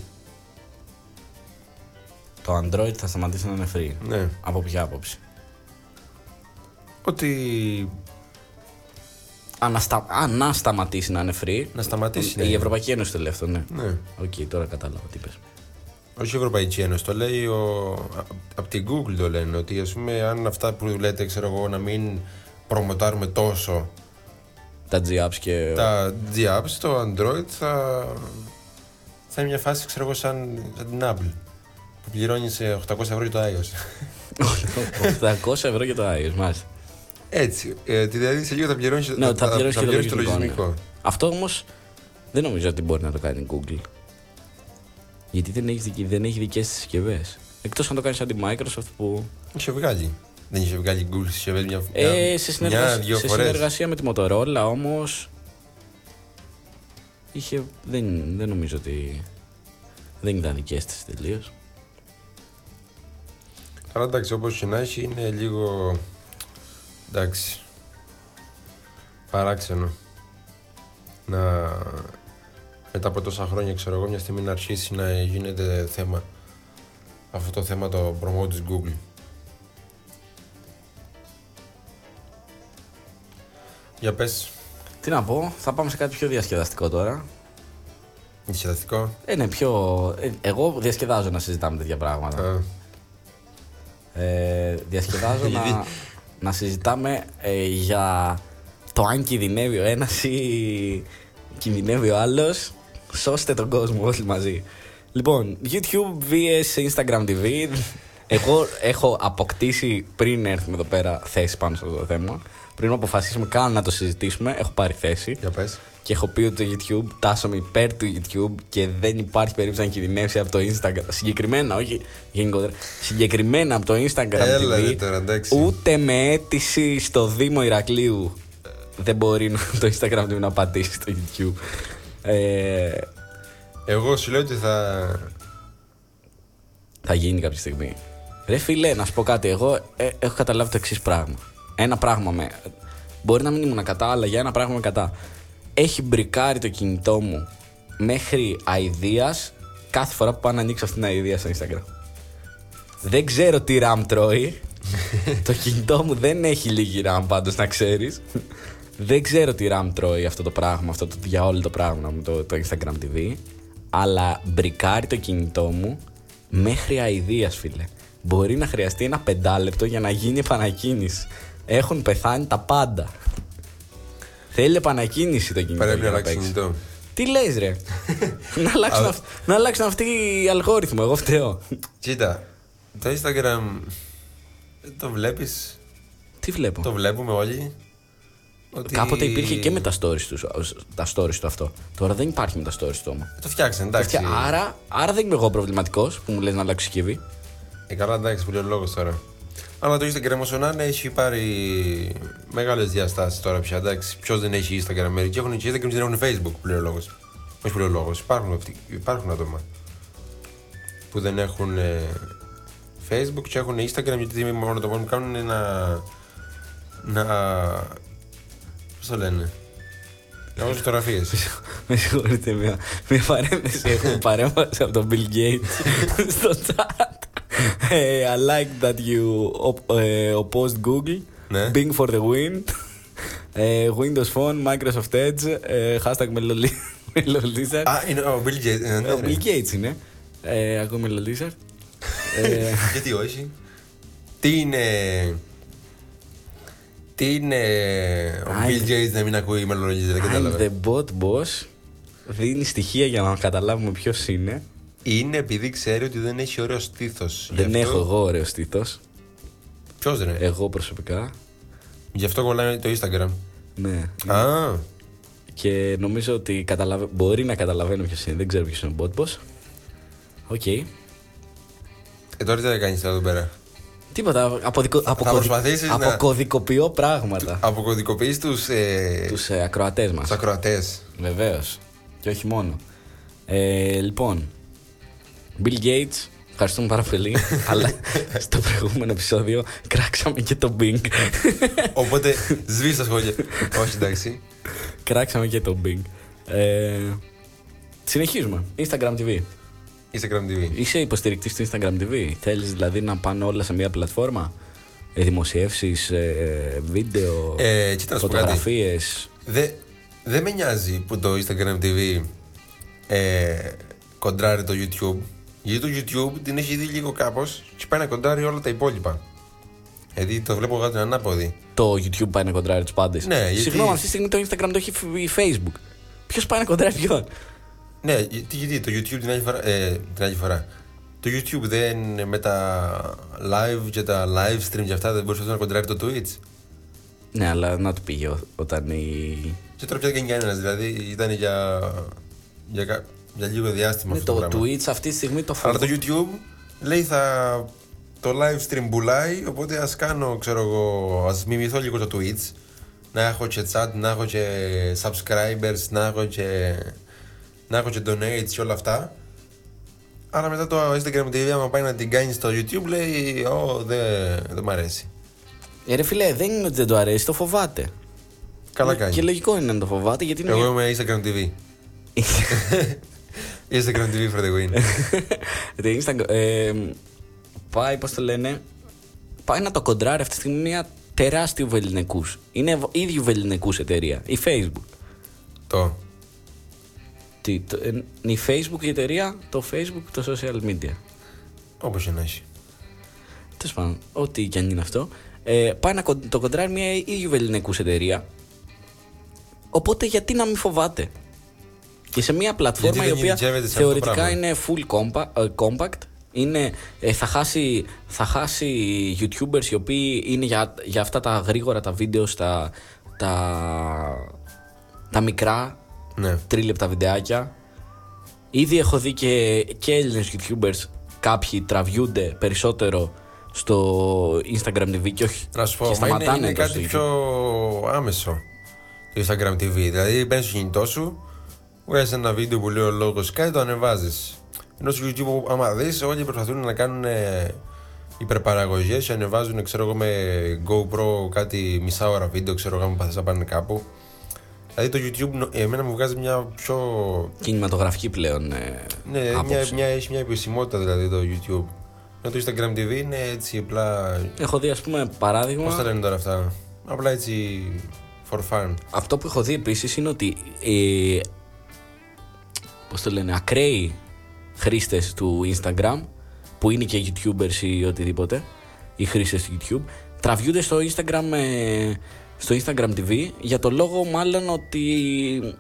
Το Android θα σταματήσει να είναι free.
ναι.
Από ποια άποψη;
ότι
Αν να, στα... αν να σταματήσει να είναι free.
να σταματήσει
Η
ναι.
Ευρωπαϊκή Ένωση το λέει αυτό, ναι.
ναι.
Οκ, τώρα κατάλαβα τι είπες.
Όχι η Ευρωπαϊκή Ένωση, το λέει ο... από την Google το λένε ότι ας πούμε αν αυτά που λέτε ξέρω εγώ να μην προμοτάρουμε τόσο
Τα G-Apps και...
τα G-Apps το Android θα θα είναι μια φάση ξέρω εγώ σαν, σαν την Apple που πληρώνει σε 800 ευρώ για το iOS
800 ευρώ για το iOS, μάλιστα.
έτσι, ε, δηλαδή σε λίγο θα πληρώνει
Ναι, ότι θα πληρώσει και το
πληρώνεις
λογισμικό. ναι. Αυτό όμως δεν νομίζω ότι μπορεί να το κάνει η Google. Γιατί δεν έχεις, δικ- δεν έχει δικές της συσκευές. Εκτός αν το κάνεις σαν τη Microsoft που.
Είχε βγάλει δεν είχε βγάλει η Google συσκευές μια,
Ε,
μια,
σε,
μια,
συνεργασία,
δύο
σε
φορές
συνεργασία με τη Motorola όμως. Είχε, δεν, δεν νομίζω ότι. Δεν ήταν δικέ τη τελείως.
Αλλά εντάξει, όπως και να έχει, είναι λίγο. εντάξει. παράξενο. Να. μετά από τόσα χρόνια, ξέρω εγώ, μια στιγμή να αρχίσει να γίνεται θέμα. αυτό το θέμα το promote της Google. Για πες,
Τι να πω, θα πάμε σε κάτι πιο διασκεδαστικό τώρα.
διασκεδαστικό.
Ε, ναι, πιο. ε, εγώ διασκεδάζω να συζητάμε τέτοια πράγματα.
Α,
Ε, διασκεδάζω να,
Ήδη.
να συζητάμε ε, για το αν κινδυνεύει ο ένας ή κινδυνεύει ο άλλος. Σώστε τον κόσμο όλοι μαζί. Λοιπόν, YouTube vs Instagram TV. Εγώ έχω αποκτήσει πριν έρθουμε εδώ πέρα θέση πάνω σε αυτό το θέμα. Πριν αποφασίσουμε καν να το συζητήσουμε, έχω πάρει θέση.
για πες.
Και έχω πει ότι το YouTube τάσσομαι υπέρ του YouTube και δεν υπάρχει περίπτωση να κινδυνεύσει από το Instagram. Συγκεκριμένα, όχι γενικότερα. Συγκεκριμένα από το Instagram
Έλα,
TV.
ρε, τώρα, εντάξει.
ούτε με αίτηση στο Δήμο Ηρακλείου ε, δεν μπορεί το Instagram TV να πατήσει στο YouTube. Ε,
Εγώ σου λέω ότι θα.
θα γίνει κάποια στιγμή. Ρε φίλε, να σου πω κάτι. Εγώ ε, έχω καταλάβει το εξής πράγμα. Ένα πράγμα με. Μπορεί να μην ήμουν κατά, αλλά για ένα πράγμα με κατά. Έχει μπρικάρει το κινητό μου μέχρι αηδίας κάθε φορά που πάω να ανοίξω αυτήν την αηδία στο Instagram. Δεν ξέρω τι RAM τρώει. το κινητό μου δεν έχει λίγη RAM πάντως, να ξέρεις. δεν ξέρω τι RAM τρώει αυτό το πράγμα, αυτό το για όλο το πράγμα με το, το Instagram TV. Αλλά μπρικάρει το κινητό μου μέχρι αηδίας, φίλε. Μπορεί να χρειαστεί ένα πεντάλεπτο για να γίνει επανακίνηση. Έχουν πεθάνει τα πάντα. Θέλει επανακίνηση το κινητό.
Πρέπει
για
να αλλάξει
παίξει.
κινητό.
Τι λες, ρε; να, αλλάξουν αυ- να αλλάξουν αυτοί οι αλγόριθμοι. Εγώ φταίω.
Κοίτα, το Instagram το βλέπεις,
Τι βλέπω;
το βλέπουμε όλοι. Ότι...
Κάποτε υπήρχε και με τα stories τους, τα stories του αυτό. Τώρα δεν υπάρχει με τα stories του όμως.
Το φτιάξαν, εντάξει.
Άρα, άρα δεν είμαι εγώ προβληματικός που μου λες να αλλάξω συσκευή.
Ε, καλά, εντάξει, που λέει ο λόγος τώρα. Αλλά το Instagram όσο να είναι έχει πάρει μεγάλες διαστάσεις τώρα πια. Εντάξει, ποιος δεν έχει Instagram, μερικοί έχουν και Instagram και δεν έχουν Facebook που λέει ο λόγος. Όχι που λέει ο λόγος, υπάρχουν, αυτοί- υπάρχουν άτομα που δεν έχουν ε, Facebook και έχουν Instagram γιατί μόνο το μόνο που κάνουν είναι να. να. Πώς το λένε. Να κάνουν φωτογραφίες.
Με συγχωρείτε, μια, μια παρέμβαση. Έχουμε παρέμβαση από τον Bill Gates *laughs* στο chat. Ε, I like that you op, ε, opposed Google.
Ναι.
Bing for the win. Ε, Windows Phone, Microsoft Edge. ε, hashtag Meloli- Melolizard.
Α, είναι ο Bill Gates. ε, ναι,
Ο
ναι.
Bill Gates είναι. Ε, ακούμε Melolizard. Ε,
Γιατί όχι. Τι είναι. Τι είναι ο
I'm-
Bill Gates να μην ακούει μελολογίες, δεν
I'm
κατάλαβε.
the bot boss. Δίνει στοιχεία για να καταλάβουμε ποιο είναι.
Είναι επειδή ξέρει ότι δεν έχει ωραίο στήθος.
Δεν έχω εγώ ωραίο στήθος.
Ποιος δεν είναι.
Εγώ προσωπικά.
Γι' αυτό κολλάει το Instagram.
Ναι.
Α,
Και νομίζω ότι καταλαβα... μπορεί να καταλαβαίνω ποιος είναι. Δεν ξέρω ποιος είναι ο bot boss. Ok.
ε, τώρα τι θα κάνεις εδώ πέρα;
Τίποτα. Αποδικο... αποκωδι-
προσπαθήσεις να-
Αποκωδικοποιώ πράγματα.
Αποκωδικοποιείς τους ε,
Τους ε, ακροατές μας.
τους ακροατές.
Βεβαίως. Και όχι μόνο. Ε, λοιπόν. Bill Gates. Ευχαριστούμε πάρα πολύ. *laughs* αλλά στο προηγούμενο επεισόδιο κράξαμε και το Bing.
Οπότε *laughs* σβήσει τα σχόλια. Όχι, εντάξει.
κράξαμε και το Bing. Ε, συνεχίζουμε. Instagram TV.
Instagram TV.
Είσαι υποστηρικτής του Instagram TV. Θέλεις δηλαδή να πάνε όλα σε μια πλατφόρμα; Ε, Δημοσιεύσεις, βίντεο,
Ε, κοίτα να σου πω κάτι.
φωτογραφίες;
Δεν δε με νοιάζει που το Instagram TV ε, κοντράρει το YouTube. Γιατί το YouTube την έχει δει λίγο κάπως και πάει να κοντράρει όλα τα υπόλοιπα. Δηλαδή το βλέπω εγώ την ανάποδη.
Το YouTube πάει να κοντράρει τους πάντες.
Ναι, γιατί-
Συγγνώμη, αυτή τη στιγμή το Instagram το έχει φ- η Facebook. Ποιος πάει να κοντράρει ποιον;
Ναι, γιατί, γιατί το YouTube την άλλη, φορά, ε, την άλλη φορά. Το YouTube δεν με τα live και τα live stream και αυτά δεν μπορούσε να κοντράρει το Twitch.
Ναι, αλλά να του πήγε ό- όταν η.
Και τώρα πια δεν κάνει κανένας. Δηλαδή ήταν για, για, κα- για λίγο διάστημα
Ναι,
αυτό το,
το
πράγμα.
Twitch αυτή τη στιγμή το
Αλλά
φοβό.
το YouTube λέει θα. Το live stream πουλάει, οπότε ας κάνω, ξέρω εγώ, ας μιμηθώ λίγο το Twitch. Να έχω και chat, να έχω και subscribers, να έχω και, να έχω και donates και όλα αυτά. Αλλά μετά το Instagram TV, άμα πάει να την κάνει στο YouTube, λέει, Ω, δεν δεν μ' αρέσει.
Ε, ρε φιλέ, δεν είναι ότι δεν το αρέσει, το φοβάται.
Καλά
Και
κάνει.
λογικό είναι να το φοβάται γιατί είναι.
Εγώ είμαι Instagram TV. *laughs* *laughs* Instagram TV for the win.
το Instagram. Ε, πάει, πώς το λένε. Πάει να το κοντράρει αυτή τη στιγμή μια τεράστια βεληνικούς. Είναι ίδιου βεληνικούς εταιρεία. Η Facebook.
το.
Τι, το, ε, η Facebook η εταιρεία, το Facebook, το social media.
Όπως και να έχει.
Τέλος πάντων, ό,τι και αν είναι αυτό. Ε, πάει να κον- το κοντράρει μια ίδιου βεληνικούς εταιρεία. Οπότε γιατί να μην φοβάται; Και σε μια πλατφόρμα
Γιατί
η
δεν
οποία
ειδικεύεται σε αυτό το
θεωρητικά
πράγμα.
είναι full compa- ε, compact, είναι, ε, θα, χάσει, θα χάσει YouTubers οι οποίοι είναι για, για αυτά τα γρήγορα τα βίντεο, τα, τα, τα μικρά
Ναι.
τρίλεπτα βιντεάκια. Ήδη έχω δει και, και Έλληνες YouTubers κάποιοι τραβιούνται περισσότερο στο Instagram TV και όχι
Να σου πω,
και
μα είναι,
σταματάνε
είναι
το
κάτι
στο YouTube.
πιο άμεσο το Instagram TV. Δηλαδή παίρνεις το κινητό σου, βγάζεις ένα βίντεο που λέει ο λόγος κάτι, το ανεβάζεις. Ενώ στο YouTube, άμα δεις, όλοι προσπαθούν να κάνουν ε, υπερπαραγωγές και ανεβάζουν, ξέρω εγώ, με GoPro κάτι μισά ώρα βίντεο, ξέρω εγώ, αν θε να πάνε κάπου. Δηλαδή το YouTube νο- εμένα μου βγάζει μια πιο.
Κινηματογραφική πλέον ε,
Ναι, μια,
άποψη.
μια, έχει μια επισημότητα δηλαδή το YouTube. Ενώ το Instagram TV είναι έτσι απλά.
Έχω δει ας πούμε παράδειγμα
Πώς τα λένε τώρα αυτά; Απλά έτσι. for fun.
Αυτό που έχω δει επίσης είναι ότι ε, πώς το λένε, ακραίοι χρήστες του Instagram που είναι και YouTubers ή οτιδήποτε, ή χρήστες του YouTube, τραβιούνται στο Instagram, ε, στο Instagram TV για το λόγο μάλλον ότι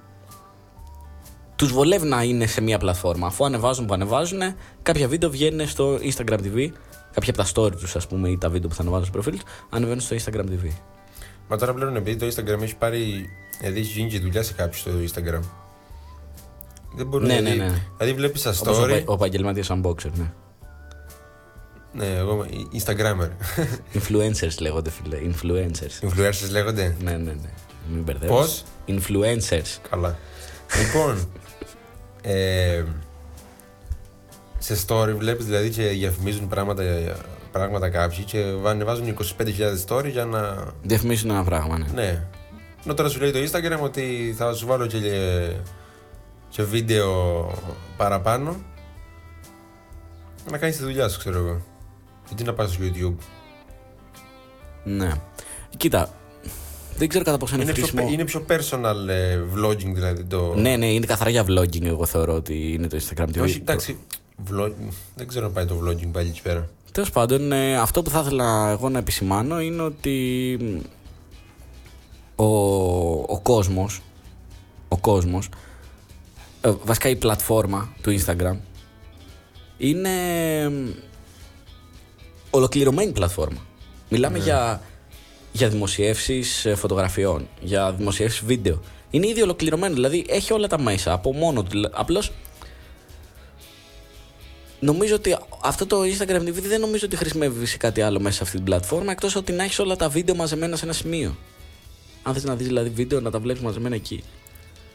τους βολεύει να είναι σε μια πλατφόρμα. Αφού ανεβάζουν που ανεβάζουν, κάποια βίντεο βγαίνουν στο Instagram TV, κάποια από τα story τους ας πούμε ή τα βίντεο που θα ανεβάζουν στο προφίλ τους, ανεβαίνουν στο Instagram TV.
Μα τώρα πλέον επειδή το Instagram έχει πάρει. Δηλαδή έχει γίνει και δουλειά σε κάποιους στο Instagram. Δεν μπορεί
Ναι,
δηλαδή,
ναι, ναι.
Δηλαδή βλέπεις τα
Όπως ο,
story.
πα- ο επαγγελματίας unboxer, ναι.
Ναι, εγώ είμαι Instagrammer.
Influencers λέγονται, φίλε. Influencers.
Influencers λέγονται;
Ναι, ναι, ναι. Μην μπερδεύεις.
Πώς;
Influencers.
Καλά. λοιπόν. ε, σε story βλέπεις δηλαδή και διαφημίζουν πράγματα, πράγματα κάποιοι και ανεβάζουν 25.000 story για να.
Διαφημίζουν ένα πράγμα, ναι.
Ναι. Ενώ τώρα σου λέει το Instagram ότι θα σου βάλω και, και βίντεο παραπάνω να κάνεις τη δουλειά σου, ξέρω εγώ. Γιατί να πας στο YouTube;
Ναι. Κοίτα, δεν ξέρω κατά πόσο είναι,
Είναι πιο,
χρήσιμο.
είναι πιο personal ε, vlogging δηλαδή το...
Ναι, ναι, είναι καθαρά για vlogging. Εγώ θεωρώ ότι είναι το Instagram TV.
Όχι, εντάξει, vlog... δεν ξέρω αν πάει το vlogging πάλι εκεί πέρα.
Τέλος πάντων, ε, αυτό που θα ήθελα εγώ να επισημάνω είναι ότι μ, ο, ο κόσμος, ο κόσμος, ε, βασικά η πλατφόρμα του Instagram είναι μ, ολοκληρωμένη πλατφόρμα. Μιλάμε για, για δημοσιεύσεις ε, φωτογραφιών, για δημοσιεύσεις βίντεο. Είναι ήδη ολοκληρωμένο, δηλαδή έχει όλα τα μέσα από μόνο του. δηλα- Απλώς Νομίζω ότι αυτό το Instagram TV δεν νομίζω ότι χρησιμεύει σε κάτι άλλο μέσα σε αυτή την πλατφόρμα εκτός ότι να έχεις όλα τα βίντεο μαζεμένα σε ένα σημείο. Αν θες να δεις δηλαδή βίντεο, να τα βλέπεις μαζεμένα εκεί.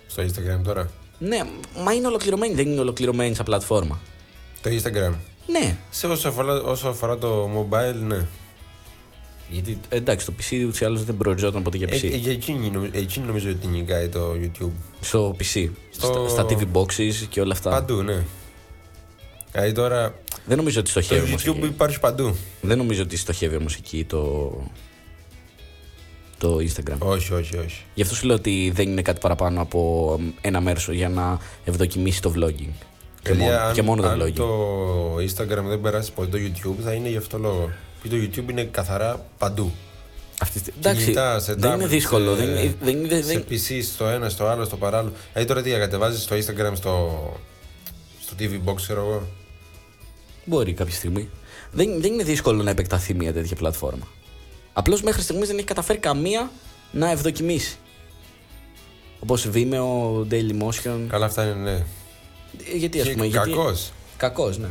Στο Instagram τώρα.
Ναι, μα είναι ολοκληρωμένη, δεν είναι ολοκληρωμένη σαν πλατφόρμα.
Το Instagram.
Ναι,
Σε όσο αφορά, όσο αφορά το mobile, ναι.
γιατί εντάξει, το PC ούτως ή άλλως δεν προοριζόταν ποτέ για
Ε,
PC.
ε, για εκείνη, νομι- εκείνη νομίζω ότι νικάει το YouTube.
Στο PC,
Στο-
στα, στα TV boxes και όλα αυτά.
Παντού, ναι. Δηλαδή τώρα
Δεν νομίζω ότι
το
στοχεύει όμως
YouTube
εκεί.
υπάρχει παντού.
Δεν νομίζω ότι στοχεύει όμως εκεί το, το Instagram.
Όχι, όχι, όχι.
Γι' αυτό σου λέω ότι δεν είναι κάτι παραπάνω από ένα μέρος για να ευδοκιμήσει το vlogging. Και,
Δηλαδή,
μόνο,
αν,
και μόνο το
αν
vlogging.
το Instagram δεν περάσει ποτέ το YouTube, θα είναι γι' αυτό λόγο. Και το YouTube είναι καθαρά παντού.
Αυτή, τη- εντάξει,
Κινητά, σε
δεν είναι
tablet,
δύσκολο.
σε-
Δεν, είναι- δεν, είναι-
σε
δεν,
PC, στο ένα, στο άλλο, στο παράλληλο. Δηλαδή τώρα τι κατεβάζεις στο Instagram, στο, στο TV Box, ξέρω εγώ;
Μπορεί κάποια στιγμή. Δεν, δεν είναι δύσκολο να επεκταθεί μια τέτοια πλατφόρμα. Απλώς μέχρι στιγμής δεν έχει καταφέρει καμία να ευδοκιμήσει. Όπως Vimeo, Dailymotion.
Καλά, αυτά είναι ναι.
Ε, Γιατί ας πούμε. Γιατί...
Κακός.
Κακός, ναι.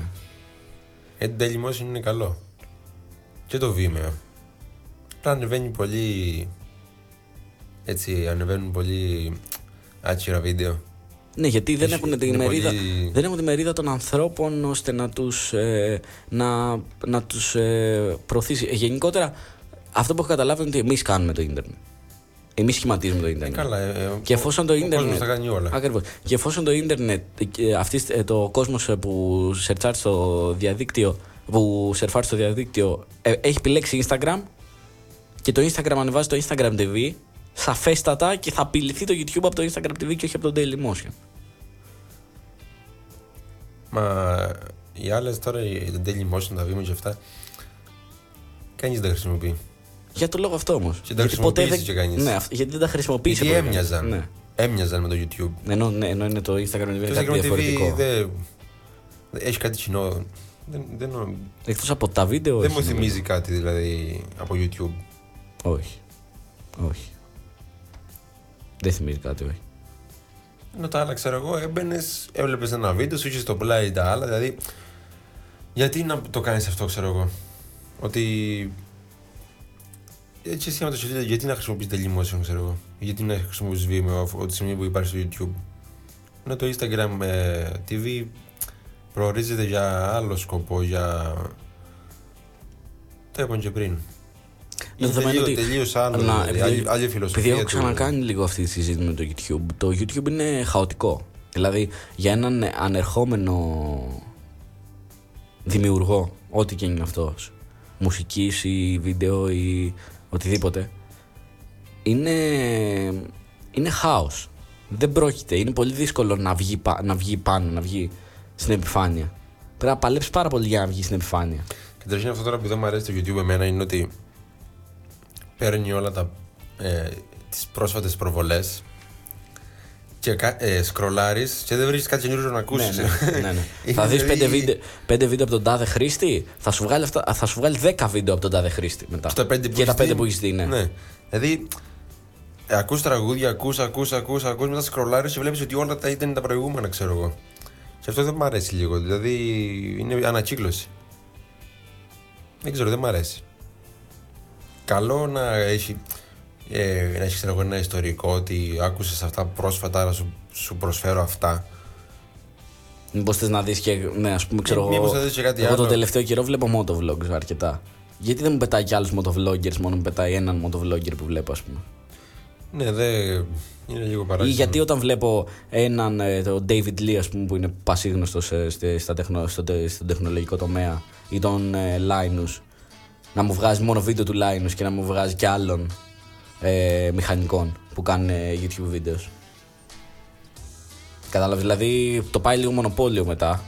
Γιατί το Dailymotion είναι καλό. Και το Vimeo. Απλά ανεβαίνει πολύ. Έτσι, ανεβαίνουν πολύ άτσιρα βίντεο.
Ναι, γιατί δεν
Έχει-
έχουν, την
είναι
μερίδα,
πολύ-
δεν έχουν τη μερίδα των ανθρώπων ώστε να τους, ε, να, να τους ε, προωθήσει. Ε, γενικότερα, αυτό που έχω καταλάβει είναι ότι εμείς κάνουμε το ίντερνετ. Εμείς σχηματίζουμε το ίντερνετ.
Καλά, ε, ε,
Και εφόσον το
ο
ίντερνετ.
κόσμος τα κάνει όλα.
Ακριβώς. Και εφόσον το ίντερνετ, ε, αυτής, ε, το κόσμος που σερτσάρει στο διαδίκτυο, που σερφάρει στο διαδίκτυο, ε, έχει επιλέξει Instagram και το Instagram ανεβάζει το Instagram TV, σαφέστατα και θα απειληθεί το YouTube από το Instagram TV και όχι από το Dailymotion.
Μα οι άλλες τώρα, οι- το Dailymotion, τα Vimeo και αυτά, κανείς δεν τα χρησιμοποιεί.
Για το λόγο αυτό όμως.
Και τα χρησιμοποίησε και κανείς.
Ναι, αυ- γιατί δεν τα χρησιμοποίησε.
Γιατί
ποτέ κανείς.
έμοιαζαν.
Ναι.
Έμοιαζαν με το YouTube.
Ενώ, ναι, ενώ είναι το Instagram TV
Το
κάτι
Instagram TV
διαφορετικό.
δεν. δεν- Έχει κάτι κοινό. Δεν, δεν, νο-
Εκτός από τα βίντεο.
δεν
όχι,
μου
νομίζω.
θυμίζει κάτι δηλαδή από YouTube.
Όχι. Όχι. Δεν θυμίζει κάτι, όχι.
Ενώ τα άλλα ξέρω εγώ, έμπαινες, έβλεπες ένα βίντεο, σου είχε στο πλάι τα άλλα. Δηλαδή, γιατί να το κάνεις αυτό, ξέρω εγώ. Ότι. Έτσι εσύ άμα το σκεφτείτε, γιατί να χρησιμοποιείς Dailymotion, ξέρω εγώ; Γιατί να χρησιμοποιείς Vimeo από τη στιγμή που υπάρχει στο YouTube; Ενώ το Instagram ε, TV προορίζεται για άλλο σκοπό, για. Το είπαμε και πριν. Είναι
δεδομένου
τελείω,
ότι-
τελείως άλλο,
Αλλά
δηλαδή,
επειδή-
άλλη, άλλη φιλοσοφία.
Επειδή έχω
του-
ξανακάνει λίγο αυτή τη συζήτηση με το YouTube, το YouTube είναι χαοτικό. Δηλαδή, για έναν ανερχόμενο δημιουργό, ό,τι και είναι αυτός, μουσικής ή βίντεο ή οτιδήποτε, είναι, είναι χάος. Δεν πρόκειται. Είναι πολύ δύσκολο να βγει, πα- να βγει πάνω, να βγει στην επιφάνεια. Πρέπει να παλέψεις πάρα πολύ για να βγεις στην επιφάνεια.
Και καταρχήν αυτό τώρα που δεν μου αρέσει το YouTube εμένα είναι ότι παίρνει όλα τα ε, τις πρόσφατες προβολές και ε, σκρολάρεις και δεν βρίσκεις κάτι καινούριο να ακούσεις.
Ναι, ναι, ναι, ναι. *laughs* θα δεις πέντε βίντεο, πέντε βίντεο από τον τάδε χρήστη, θα σου βγάλει, αυτά, θα σου βγάλει δέκα βίντεο από τον τάδε χρήστη μετά.
Και τα πέντε που,
και τα πέντε που
έχεις
δει, ναι.
ναι. Δηλαδή, ε, ακούς τραγούδια, ακούς, ακούς, ακούς, ακούς, μετά σκρολάρεις και βλέπεις ότι όλα τα ήταν τα προηγούμενα, ξέρω εγώ. Και αυτό δεν μου αρέσει λίγο, δηλαδή είναι ανακύκλωση. Δεν ξέρω, δεν μου αρέσει. Καλό να έχει ε, να έχεις ένα ιστορικό ότι άκουσες αυτά πρόσφατα, να σου, σου προσφέρω αυτά.
Μήπως θες να δεις και. Ναι, ας πούμε, ξέρω
Ε, μήπως θα δεις και κάτι
εγώ
άλλο.
τον τελευταίο καιρό βλέπω motovlogs αρκετά. Γιατί δεν μου πετάει κι άλλους motovloggers, μόνο μου πετάει έναν motovlogger που βλέπω, ας πούμε.
Ναι, δεν. Είναι λίγο
Ή
παράξενο.
γιατί όταν βλέπω έναν, ε, τον David Lee, ας πούμε, που είναι πασίγνωστος στα τεχνο, στο, τε- στον τεχνολογικό τομέα, ή τον ε, Linus, να μου βγάζει μόνο βίντεο του Linus και να μου βγάζει κι άλλων ε, μηχανικών που κάνουν ε, YouTube videos. Κατάλαβες, δηλαδή το πάει λίγο μονοπόλιο μετά.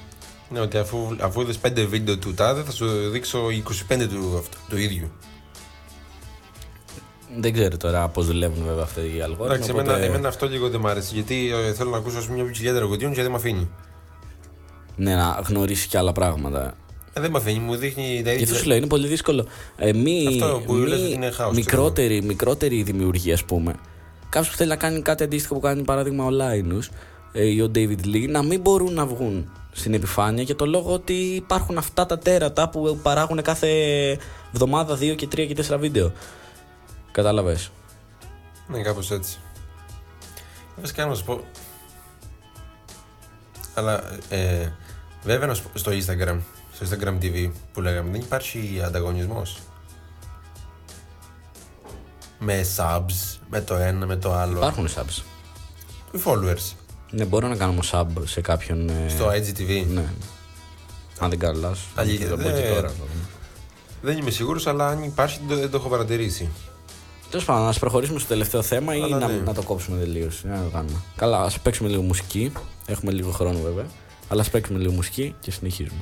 Ναι, ότι αφού, αφού είδες 5 βίντεο του τάδε, θα σου δείξω 25 του, αυτού, του ίδιου.
Δεν ξέρω τώρα πώς δουλεύουν βέβαια αυτοί οι αλγόριθμοι.
Εντάξει,
οπότε-
εμένα, εμένα αυτό λίγο δεν μ' άρεσε. Γιατί ε, θέλω να ακούσω ας πούμε, μια ποικιλία τραγουδιών και δεν με αφήνει.
Ναι, να γνωρίσεις κι άλλα πράγματα.
Ε, δεν με αφήνει, μου δείχνει τα
Γι' αυτό
ίδια.
σου λέω, είναι πολύ δύσκολο. Ε, μη,
Αυτό που
μη
λες ότι είναι χάος,
μικρότερη, μικρότερη δημιουργία, ας πούμε. Κάποιος που θέλει να κάνει κάτι αντίστοιχο που κάνει παράδειγμα ο Linus ε, ή ο David Lee, να μην μπορούν να βγουν στην επιφάνεια για το λόγο ότι υπάρχουν αυτά τα τέρατα που παράγουν κάθε εβδομάδα 2 και 3 και 4 βίντεο. Κατάλαβες;
Ναι, κάπως έτσι. Βασικά να σου πω. Αλλά ε, βέβαια να σου πω, στο Instagram, στο Instagram TV που λέγαμε, δεν υπάρχει ανταγωνισμός. Με subs, με το ένα, με το άλλο.
Υπάρχουν subs.
Οι followers.
Ναι, μπορώ να κάνω sub σε κάποιον. ε,
Στο IGTV.
Ναι. Αν δεν κάνω λάθο.
Αλήθεια,
Θα το πω
δεν-
και τώρα.
Δεν είμαι σίγουρος, αλλά αν υπάρχει δεν το, δεν το έχω παρατηρήσει.
Τέλος πάντων, ας προχωρήσουμε στο τελευταίο θέμα ή
Αλλά
να,
ναι.
να το κόψουμε τελείως. Να το κάνουμε. Καλά, ας παίξουμε λίγο μουσική. Έχουμε λίγο χρόνο βέβαια. Αλλά ας παίξουμε λίγο μουσική και συνεχίζουμε.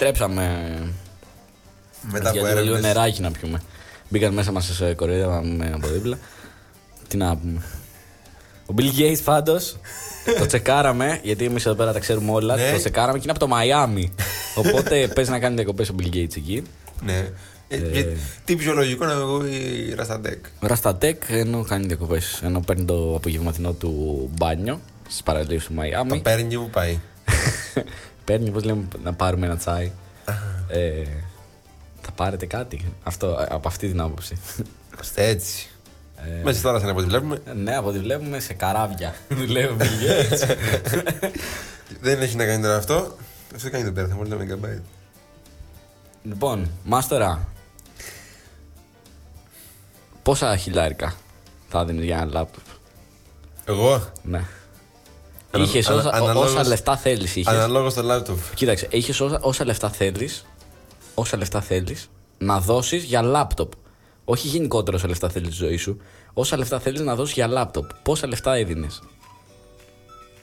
Επιστρέψαμε.
Μετά από
για λίγο
έρευνες.
νεράκι να πιούμε. Μπήκαν μέσα μας σε κοροϊδεύαμε από δίπλα. Τι να πούμε. Ο Bill Gates πάντως το τσεκάραμε, γιατί εμείς εδώ πέρα τα ξέρουμε όλα.
Ναι.
Το τσεκάραμε και είναι από το Μαϊάμι. Οπότε *laughs* παίζει να κάνει διακοπές ο Bill Gates εκεί.
Ναι. Ε, και Τι πιο λογικό να εγώ η Ρασταντέκ.
Ραστατέκ ενώ κάνει διακοπές. Ενώ παίρνει το απογευματινό του μπάνιο στις παραλίες του
Το
Μαϊάμι.
παίρνει και που πάει. *laughs*
Παίρνει, πώ λέμε, να πάρουμε ένα τσάι. ε, θα πάρετε κάτι. Αυτό, από αυτή την άποψη.
Είμαστε έτσι.
Ε,
Μέσα στη θάλασσα από ό,τι βλέπουμε.
ναι, από ό,τι βλέπουμε σε καράβια. Δουλεύει ο Bill Gates.
Δεν έχει να κάνει τώρα αυτό. Αυτό κάνει το πέρα, θα μου λέει megabyte.
λοιπόν, μάστορα. Πόσα χιλιάρικα θα δίνεις για ένα λάπτοπ.
Εγώ,
Ναι.
Ανα-
Είχες
ανα-
όσα,
αναλόγως-
όσα λεφτά θέλεις. Είχες.
αναλόγως στο laptop.
Κοίταξε, είχες όσα, όσα λεφτά θέλεις. Όσα λεφτά θέλεις να δώσεις για λάπτοπ. Όχι γενικότερα όσα λεφτά θέλεις στη ζωή σου. Όσα λεφτά θέλεις να δώσεις για λάπτοπ. Πόσα λεφτά έδινες;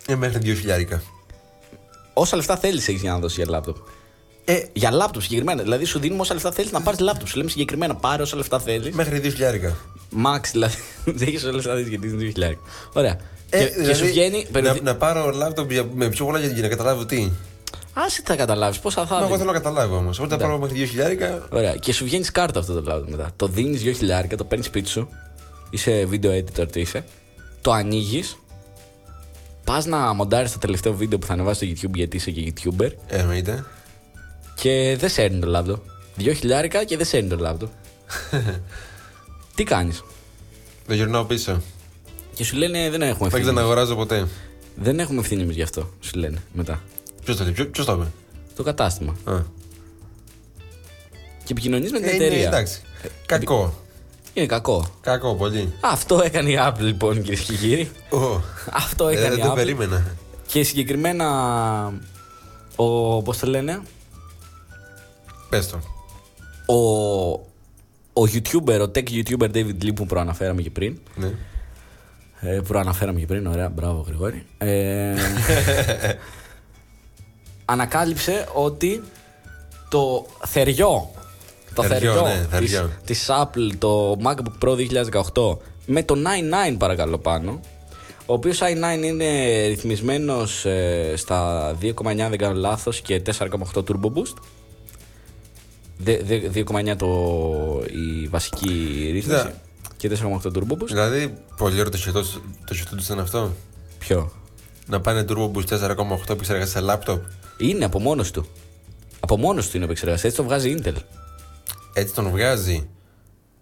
Ε, μέχρι δύο χιλιάρικα.
Όσα λεφτά θέλεις έχεις για να δώσεις για λάπτοπ.
Ε,
Για λάπτοπ συγκεκριμένα. Δηλαδή σου δίνουμε όσα λεφτά θέλεις να πάρεις λάπτοπ. Σου λέμε συγκεκριμένα πάρε όσα λεφτά θέλεις.
μέχρι δύο χιλιάρικα.
Max δηλαδή. *laughs* Δεν έχεις όσα λεφτά θέλεις γιατί είναι 2.000. Ωραία.
Ε,
και, και σου βγαίνει.
να, να πάρω λάπτοπ για- με πιο πολλά για να καταλάβω τι.
Άσε τι θα καταλάβεις. Πόσα θα
Μα εγώ
δίνει.
θέλω να καταλάβω όμως. Οπότε θα πάρω μέχρι δύο χιλιάρικα.
Ωραία. Και σου βγαίνει κάρτα αυτό το λάπτοπ μετά. Το δίνεις 2.000, το παίρνεις σπίτι σου. Είσαι video editor, τι είσαι. Το ανοίγεις. Πας να μοντάρεις το τελευταίο βίντεο που θα ανεβάσεις στο YouTube γιατί είσαι και YouTuber.
Ε, εννοείται.
Και δεν σέρνει το λάπτοπ. 2.000 και δεν σέρνει το λάπτοπ. *laughs* τι κάνεις;
Το γυρνάω πίσω.
Και σου λένε δεν έχουμε
Δεν
ευθύνη.
ξαναγοράζω ποτέ.
Δεν έχουμε ευθύνη εμείς γι' αυτό, σου λένε μετά.
Ποιος το λέει, ποιο το είπε;
Το κατάστημα.
Α.
Και επικοινωνείς με την
Ε, είναι,
εταιρεία.
εντάξει. Κακό.
Είναι κακό.
Κακό πολύ.
Αυτό έκανε η Apple λοιπόν κυρίε και κύριοι.
Ω,
Αυτό
ε,
έκανε
Δεν
η
το
Apple.
περίμενα.
Και συγκεκριμένα ο, πώς το λένε,
Πες το.
ο, ο YouTuber, ο tech YouTuber David Lee που προαναφέραμε και πριν.
Ναι.
Ε, προαναφέραμε και πριν, ωραία, μπράβο Γρηγόρη. Ε, *laughs* ανακάλυψε ότι το θεριό, το
Θεριό,
θεριό,
ναι,
της,
θεριό.
της Apple, το MacBook Pro 2018 με το i9 παρακαλώ πάνω, ο οποίος i9 είναι ρυθμισμένος ε, στα 2,9 δεν κάνω λάθος και 4,8 Turbo Boost. Δε- δε- 2,9 το, η βασική ρύθμιση
Κοίτα.
Και 4,8 Turbo Boost.
Δηλαδή, πολύ ωραίο το χιτό το χιτό τους ήταν αυτό.
Ποιο;
Να πάνε Turbo Boost 4,8 επεξεργασία σε laptop.
Είναι από μόνος του. Από μόνος του είναι επεξεργασία. Έτσι το βγάζει η Intel.
Έτσι τον βγάζει.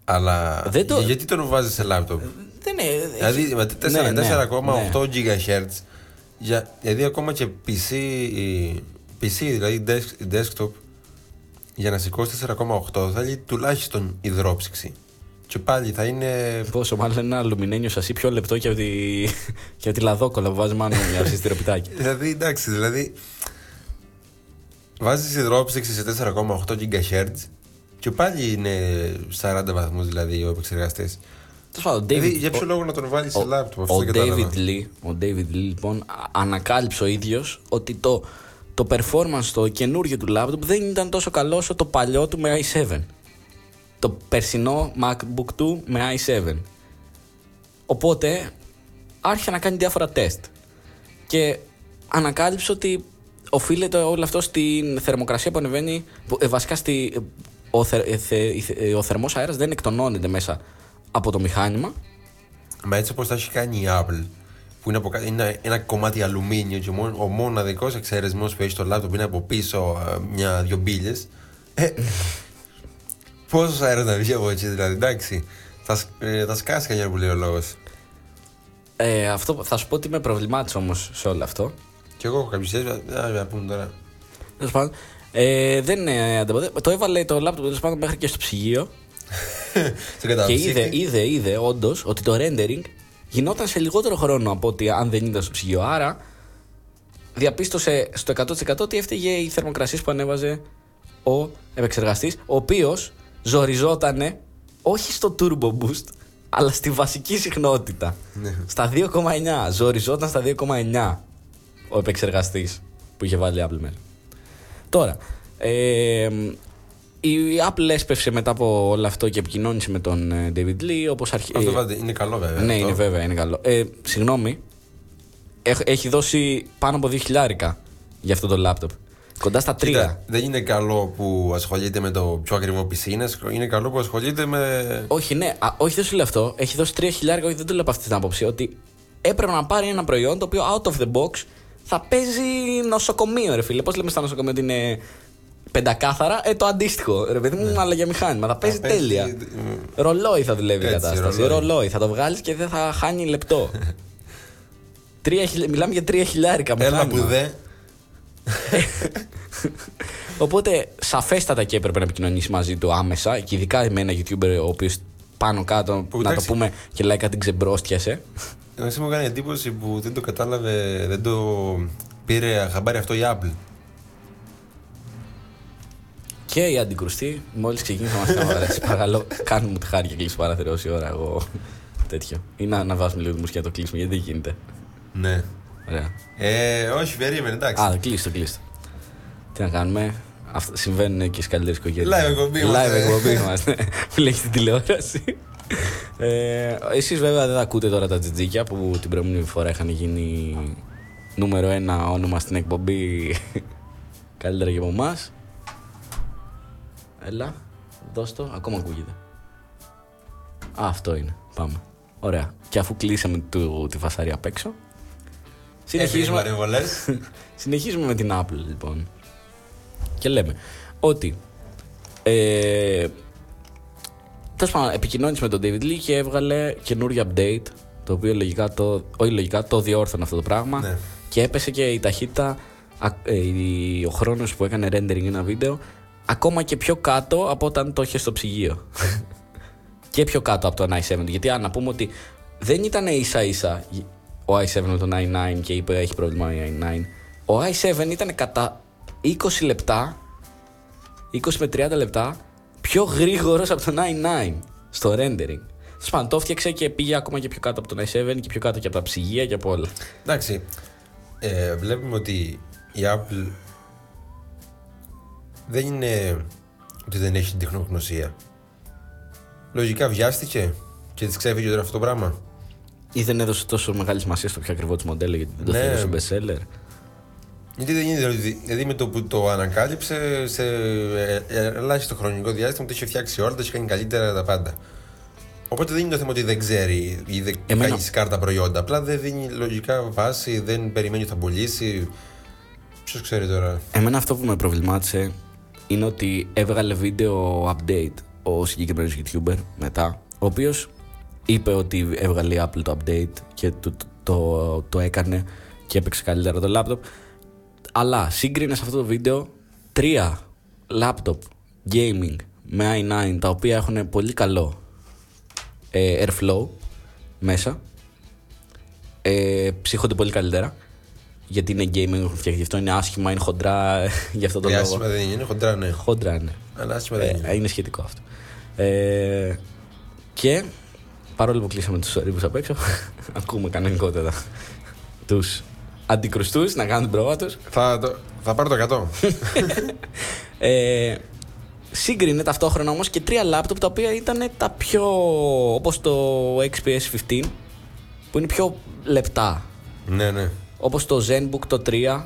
Αλλά
Δεν το-
γιατί τον βάζει σε λάπτοπ.
Δεν είναι.
Δηλαδή με
Ναι, ναι,
4,8 GHz, για, δηλαδή ακόμα και PC, η- PC δηλαδή desk- desktop, για να σηκώσει 4,8 θέλει τουλάχιστον υδρόψυξη. Και πάλι θα είναι.
Πόσο μάλλον ένα αλουμινένιο σασί πιο λεπτό και από τη, και από τη λαδόκολα που βάζεις μάλλον για συστηροπιτάκι.
Δηλαδή εντάξει, δηλαδή. Βάζεις υδρόψυξη σε 4,8 GHz και πάλι είναι 40 βαθμούς δηλαδή ο επεξεργαστής.
Τέλος πάντων,
Δηλαδή
David-
για ποιο
ο-
λόγο να τον βάλεις σε
Ο,
λάπτοπ αυτό
ο
δεν κατάλαβα.
David Lee, ο David Lee λοιπόν α- ανακάλυψε ο ίδιος ότι το, το performance το καινούργιο του laptop δεν ήταν τόσο καλό όσο το παλιό του με i7. Το περσινό MacBook του με i7. Οπότε άρχισε να κάνει διάφορα τεστ. Και ανακάλυψε ότι οφείλεται όλο αυτό στην θερμοκρασία που ανεβαίνει. Που, ε, βασικά στη, ο, θε, ε, θε- η θε- ε, ο θερμός αέρας δεν εκτονώνεται μέσα από το μηχάνημα
Μα έτσι όπως τα έχει κάνει η Apple, που είναι, από, κάτω- είναι ένα κομμάτι αλουμίνιο και ο, μόνο- ο μοναδικό εξαιρεσμός που έχει στο λάπτοπ είναι από πίσω μια-δυο μπύλες. Ε, Πόσο αέρα να βγει από έτσι, δηλαδή, εντάξει. Θα, σ- ε, θα σκάσει κανένα που λέει ο λόγος.
Ε, αυτό, θα σου πω ότι με προβλημάτισε όμως σε όλο αυτό.
Και εγώ έχω κάποιες θέσει, να πούμε τώρα.
Τέλος πάντων, ε, δεν ε, ανταποδε- Το έβαλε το λάπτοπ τέλος πάντων μέχρι και στο ψυγείο. *laughs*
Στην
και
κατάψυξη.
είδε, είδε, είδε όντως ότι το rendering γινόταν σε λιγότερο χρόνο από ότι αν δεν ήταν στο ψυγείο. Άρα διαπίστωσε στο 100% ότι έφταιγε η θερμοκρασία που ανέβαζε ο επεξεργαστής, ο οποίος ζοριζότανε όχι στο turbo boost, αλλά στη βασική συχνότητα.
Ναι.
Στα 2,9. Ζοριζόταν στα 2,9 ο επεξεργαστής που είχε βάλει η Apple μέσα. Τώρα, ε, η Apple έσπευσε μετά από όλο αυτό και επικοινώνησε με τον ε, David Lee όπως αρχι...
Αυτό
ε,
βάλτε, είναι καλό βέβαια.
ναι,
αυτό.
είναι βέβαια, είναι καλό. Ε, συγγνώμη, έχ- έχει δώσει πάνω από 2 χιλιάρικα για αυτό το λάπτοπ. Κοντά στα 3.
Κοίτα, δεν είναι καλό που ασχολείται με το πιο ακριβό PC, είναι, είναι καλό που ασχολείται με.
Όχι, ναι, α, όχι δεν σου λέω αυτό. Έχει δώσει 3 χιλιάρικα, όχι δεν το λέω από αυτή την άποψη. Ότι έπρεπε να πάρει ένα προϊόν το οποίο out of the box θα παίζει νοσοκομείο, ρε φίλε. Πώς λέμε στα νοσοκομεία ότι είναι πεντακάθαρα, ε, το αντίστοιχο. Ρε παιδί μου, αλλά για μηχάνημα. Θα παίζει
παίζει,
τέλεια.
ε,
Ρολόι θα δουλεύει η
Έτσι,
κατάσταση.
ρολόι.
Ρολόι. Θα το βγάλεις και δεν θα χάνει λεπτό. *laughs* Τρία χιλι- Μιλάμε για 3 χιλιάρικα
Έλα
μηχάνημα.
που δε.
Οπότε σαφέστατα και έπρεπε να επικοινωνήσει μαζί του άμεσα και ειδικά με ένα YouTuber ο οποίος πάνω κάτω,
Που,
να το
εντάξει.
πούμε και λέει κάτι ξεμπρόστιασε.
Εσύ μου κάνει εντύπωση που δεν το κατάλαβε, δεν το πήρε χαμπάρι αυτό η Apple.
Και η αντικρουστή, μόλις ξεκίνησε να μα κάνει. Παρακαλώ, κάνουμε μου τη χάρη και κλείσει παράθυρο όση ώρα. Εγώ τέτοιο. Ή να αναβάσουμε λίγο τη μουσική να το κλείσουμε, γιατί δεν γίνεται.
Ναι.
Ωραία.
Ε, όχι, περίμενε, εντάξει.
Α, κλείστο, κλείστο. Τι να κάνουμε; Αυτά συμβαίνουν και στις καλύτερες οικογένειες.
Live εκπομπή
Live
είμαστε.
εκπομπή είμαστε. *laughs* Φυλέχει την τηλεόραση. Ε, εσείς βέβαια δεν ακούτε τώρα τα τζιτζίκια που την προηγούμενη φορά είχαν γίνει νούμερο ένα όνομα στην εκπομπή *laughs* καλύτερα και από εμάς. Έλα, δώσ' το, ακόμα ακούγεται. Α, αυτό είναι. Πάμε. Ωραία. Και αφού κλείσαμε του, τη φασαρία απ' έξω, συνεχίζουμε,
Έφυγες παρεμβολές. *laughs*
συνεχίζουμε με την Apple λοιπόν. Και λέμε ότι ε, Τέλος πάντων, επικοινώνησε με τον David Lee και έβγαλε καινούριο update. Το οποίο λογικά το, όχι λογικά, το διόρθωνε αυτό το πράγμα.
Ναι.
Και έπεσε και η ταχύτητα, α- ε, η- ο χρόνος που έκανε rendering ένα βίντεο, ακόμα και πιο κάτω από όταν το είχε στο ψυγείο. *laughs* και πιο κάτω από το i7. Γιατί αν να πούμε ότι δεν ήταν ίσα ίσα ο i7 με τον i9 και είπε έχει πρόβλημα ο i9. Ο i7 ήταν κατά 20 λεπτά 20 με 30 λεπτά πιο γρήγορος από τον i9 στο rendering. Σπαν, το έφτιαξε και πήγε ακόμα και πιο κάτω από τον i7 και πιο κάτω και από τα ψυγεία και από όλα.
Εντάξει, ε, βλέπουμε ότι η Apple δεν είναι ότι δεν έχει την τεχνογνωσία. Λογικά βιάστηκε και της ξέφυγε τώρα αυτό το πράγμα.
Ή δεν έδωσε τόσο μεγάλη σημασία στο πιο ακριβό της μοντέλο γιατί δεν το
Ναι.
θεωρούσε bestseller;
Γιατί δεν είναι, δηλαδή, δηλαδή με το που το ανακάλυψε σε ε, ε, ελάχιστο χρονικό διάστημα το είχε φτιάξει όλα, το είχε κάνει καλύτερα τα πάντα. Οπότε δεν είναι το θέμα ότι δεν ξέρει ή δεν
Εμένα-
κάνει σκάρτα προϊόντα. Απλά δεν δίνει λογικά βάση, δεν περιμένει ότι θα πουλήσει. Ποιος ξέρει τώρα;
Εμένα αυτό που με προβλημάτισε είναι ότι έβγαλε βίντεο update ο συγκεκριμένος YouTuber μετά, ο οποίος είπε ότι έβγαλε η Apple το update και το, το, το, έκανε και έπαιξε καλύτερα το laptop. Αλλά σύγκρινε σε αυτό το βίντεο τρία laptop gaming με i9 τα οποία έχουν πολύ καλό ε, airflow μέσα. Ε, ψύχονται πολύ καλύτερα. Γιατί είναι gaming, έχουν φτιάξει γι' αυτό, είναι άσχημα, είναι χοντρά. *laughs* γι' αυτό το
Ε,
λόγο.
άσχημα δεν είναι, είναι χοντρά, ναι.
Χοντρά, ναι.
Αλλά άσχημα δεν είναι.
Ε, είναι σχετικό αυτό. Ε, και παρόλο που κλείσαμε τους ορύπου απ' έξω, *laughs* ακούμε κανονικότατα τους αντικρουστούς να κάνουν την πρόβα τους.
Θα, το, θα πάρω το 100. *laughs*
Ε, σύγκρινε ταυτόχρονα όμως και τρία λάπτοπ τα οποία ήταν τα πιο όπως το XPS 15 που είναι πιο λεπτά
ναι, ναι.
όπως το ZenBook το 3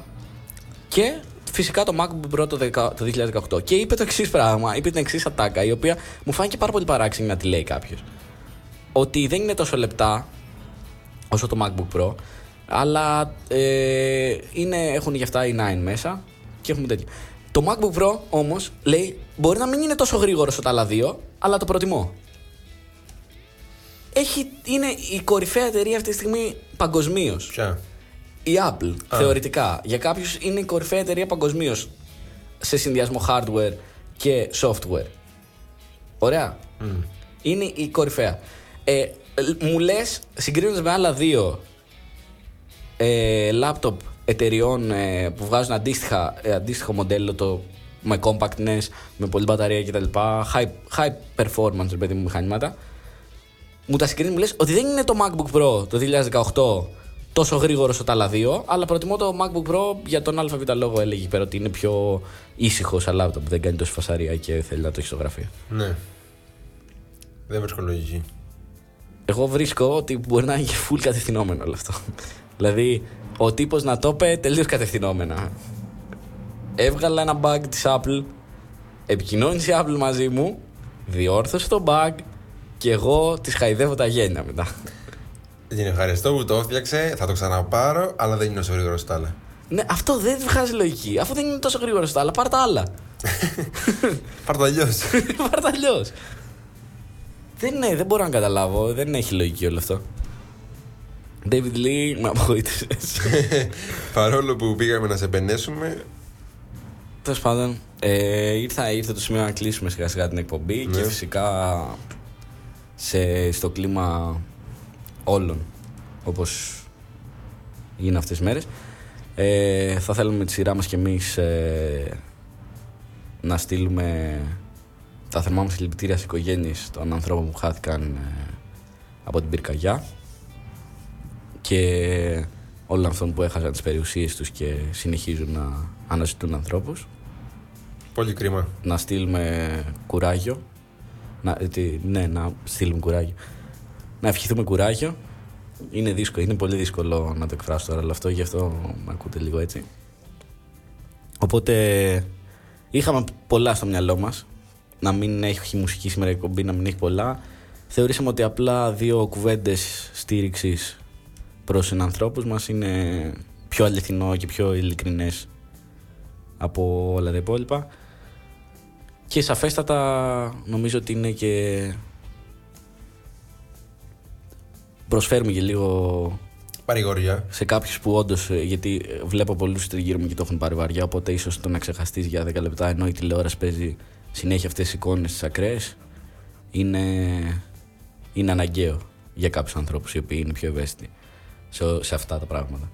και φυσικά το MacBook Pro το, 10 το 2018 και είπε το εξής πράγμα, είπε την εξής ατάκα η οποία μου φάνηκε πάρα πολύ παράξενη να τη λέει κάποιος. Ότι δεν είναι τόσο λεπτά όσο το MacBook Pro αλλά ε, είναι, έχουν γι' αυτά οι 9 μέσα και έχουμε τέτοιο. Το MacBook Pro όμως λέει μπορεί να μην είναι τόσο γρήγορο όσο τα άλλα δύο αλλά το προτιμώ. Έχει, είναι η κορυφαία εταιρεία αυτή τη στιγμή παγκοσμίως.
Ποια;
Η Apple, θεωρητικά, για κάποιους είναι η κορυφαία εταιρεία παγκοσμίως σε συνδυασμό hardware και software. Ωραία. Είναι η κορυφαία. Ε, μου λες, συγκρίνοντας με άλλα δύο ε, laptop εταιριών ε, που βγάζουν αντίστοιχα, ε, αντίστοιχο μοντέλο το, με compactness, με πολλή μπαταρία κτλ. High, high performance, ρε παιδί μου, μηχανήματα. Μου τα συγκρίνεις, μου λες ότι δεν είναι το MacBook Pro το 2018 τόσο γρήγορο όσο τα άλλα δύο, αλλά προτιμώ το MacBook Pro για τον ΑΒ λόγο έλεγε εκεί πέρα ότι είναι πιο ήσυχο σαν laptop, δεν κάνει τόση φασαρία και θέλει να το έχει στο γραφείο.
Ναι. Δεν βρίσκω λογική.
Εγώ βρίσκω ότι μπορεί να είναι και full κατευθυνόμενο όλο αυτό. δηλαδή, ο τύπος να το είπε τελείως κατευθυνόμενα. Έβγαλα ένα bug της Apple, επικοινώνησε η Apple μαζί μου, διόρθωσε το bug και εγώ της χαϊδεύω τα γένια μετά.
Την ευχαριστώ που το έφτιαξε, θα το ξαναπάρω, αλλά δεν είναι όσο γρήγορος στα άλλα.
ναι, αυτό δεν βγάζει λογική. Αφού δεν είναι τόσο γρήγορο στα άλλα, πάρ' τα άλλα.
Πάρ' το αλλιώς.
πάρ' τα αλλιώς. *laughs* Δεν, ναι, δεν μπορώ να καταλάβω. Δεν έχει λογική όλο αυτό. David Lee, με απογοήτευσες. *laughs*
Παρόλο που πήγαμε να σε πενέσουμε,
Τέλος πάντων, ε, ήρθα, ήρθε το σημείο να κλείσουμε σιγά σιγά την εκπομπή
Ναι.
και φυσικά σε, στο κλίμα όλων όπως είναι αυτές τις μέρες ε, θα θέλουμε με τη σειρά μας και εμείς ε, να στείλουμε τα θερμά μας συλληπιτήρια στις οικογένειες των ανθρώπων που χάθηκαν ε, από την πυρκαγιά και όλων αυτών που έχασαν τις περιουσίες τους και συνεχίζουν να αναζητούν ανθρώπους
πολύ κρίμα.
να στείλουμε κουράγιο. Να, ε, τι- ναι, να στείλουμε κουράγιο. Να ευχηθούμε κουράγιο. Είναι δύσκολο, είναι πολύ δύσκολο να το εκφράσω τώρα όλο αυτό, γι' αυτό με ακούτε λίγο έτσι. Οπότε είχαμε πολλά στο μυαλό μας. Να μην έχει μουσική σήμερα η εκπομπή, να μην έχει πολλά. Θεωρήσαμε ότι απλά δύο κουβέντες στήριξης προς ανθρώπους μας είναι πιο αληθινό και πιο ειλικρινές από όλα τα υπόλοιπα. Και σαφέστατα νομίζω ότι είναι και προσφέρουμε και λίγο
Παρηγοριά.
σε κάποιους που όντως. Γιατί βλέπω πολλούς τριγύρω μου και το έχουν πάρει βαριά. Οπότε ίσως το να ξεχαστείς για 10 λεπτά ενώ η τηλεόραση παίζει συνέχεια αυτές τι εικόνες τι ακραίε είναι, είναι αναγκαίο για κάποιους ανθρώπους οι οποίοι είναι πιο ευαίσθητοι σε, σε αυτά τα πράγματα.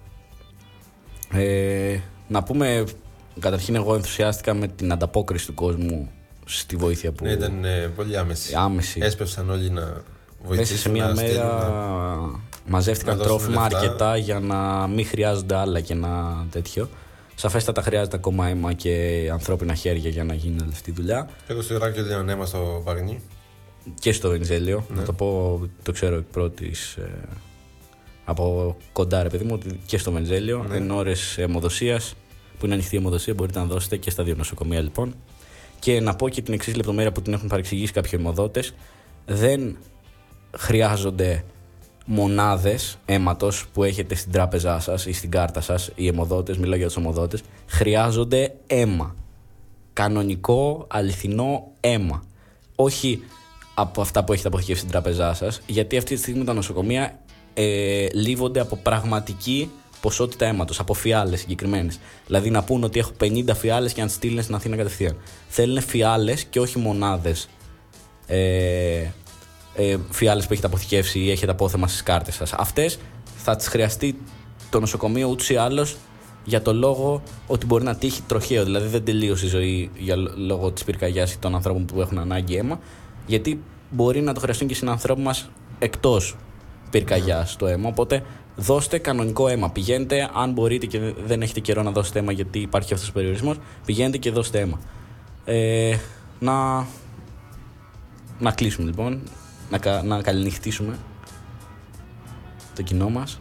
Ε, να πούμε, καταρχήν εγώ ενθουσιάστηκα με την ανταπόκριση του κόσμου στη βοήθεια που
Ναι, ήταν ε, πολύ άμεση.
άμεση.
Έσπευσαν όλοι να
Μέσα
βοηθήσουν.
σε μία
να
μέρα
στείλουν,
μαζεύτηκαν
να δώσουν
τρόφιμα
λεφτά.
αρκετά για να μην χρειάζονται άλλα και να τέτοιο. Σαφέστατα χρειάζεται ακόμα αίμα και ανθρώπινα χέρια για να γίνει όλη αυτή η δουλειά.
Εγώ στο Ιράκ έδιναν αίμα στο Παγνί.
Και στο Βενιζέλιο.
Ναι.
Να το πω, το ξέρω εκ πρώτης. από κοντά, ρε παιδί μου, ότι και στο Βενιζέλιο
Ναι.
εν ώρες αιμοδοσίας, που είναι ανοιχτή η αιμοδοσία, μπορείτε να δώσετε και στα δύο νοσοκομεία λοιπόν. Και να πω και την εξής λεπτομέρεια που την έχουν παρεξηγήσει κάποιοι αιμοδότε. Δεν χρειάζονται μονάδες αίματος που έχετε στην τράπεζά σας ή στην κάρτα σας, οι αιμοδότες, μιλάω για τους αιμοδότες. Χρειάζονται αίμα. Κανονικό, αληθινό αίμα. όχι από αυτά που έχετε αποθηκεύσει στην τράπεζά σας, γιατί αυτή τη στιγμή τα νοσοκομεία ε, λύβονται από πραγματική ποσότητα αίματος, από φιάλες συγκεκριμένες. Δηλαδή να πούνε ότι έχω 50 φιάλες και να τι στείλουν στην Αθήνα κατευθείαν. Θέλουν φιάλες και όχι μονάδες. Ε, ε, φιάλες που έχετε αποθηκεύσει ή έχετε απόθεμα στις κάρτες σας. Αυτές θα τις χρειαστεί το νοσοκομείο ούτως ή άλλως για το λόγο ότι μπορεί να τύχει τροχαίο. Δηλαδή δεν τελείωσε η ζωή για λόγω της πυρκαγιάς ή των ανθρώπων που έχουν ανάγκη αίμα. Γιατί μπορεί να το χρειαστούν και συνανθρώπου μας εκτός πυρκαγιάς το αίμα. Οπότε δώστε κανονικό αίμα. Πηγαίνετε, αν μπορείτε και δεν έχετε καιρό να δώσετε αίμα γιατί υπάρχει αυτός ο περιορισμός, πηγαίνετε και δώστε αίμα. Ε, να, να κλείσουμε λοιπόν, να, να καληνυχτήσουμε το κοινό μας.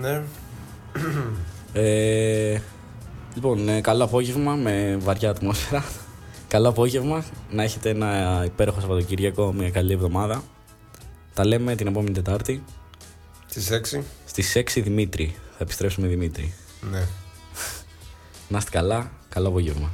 Ναι.
Ε, λοιπόν, ε, καλό απόγευμα με βαριά ατμόσφαιρα. καλό απόγευμα. Να έχετε ένα υπέροχο Σαββατοκύριακο, μια καλή εβδομάδα. Τα λέμε την επόμενη Τετάρτη.
Στις 6.
Στις 6 Δημήτρη. Θα επιστρέψουμε Δημήτρη.
Ναι.
Να είστε καλά. Καλό απόγευμα.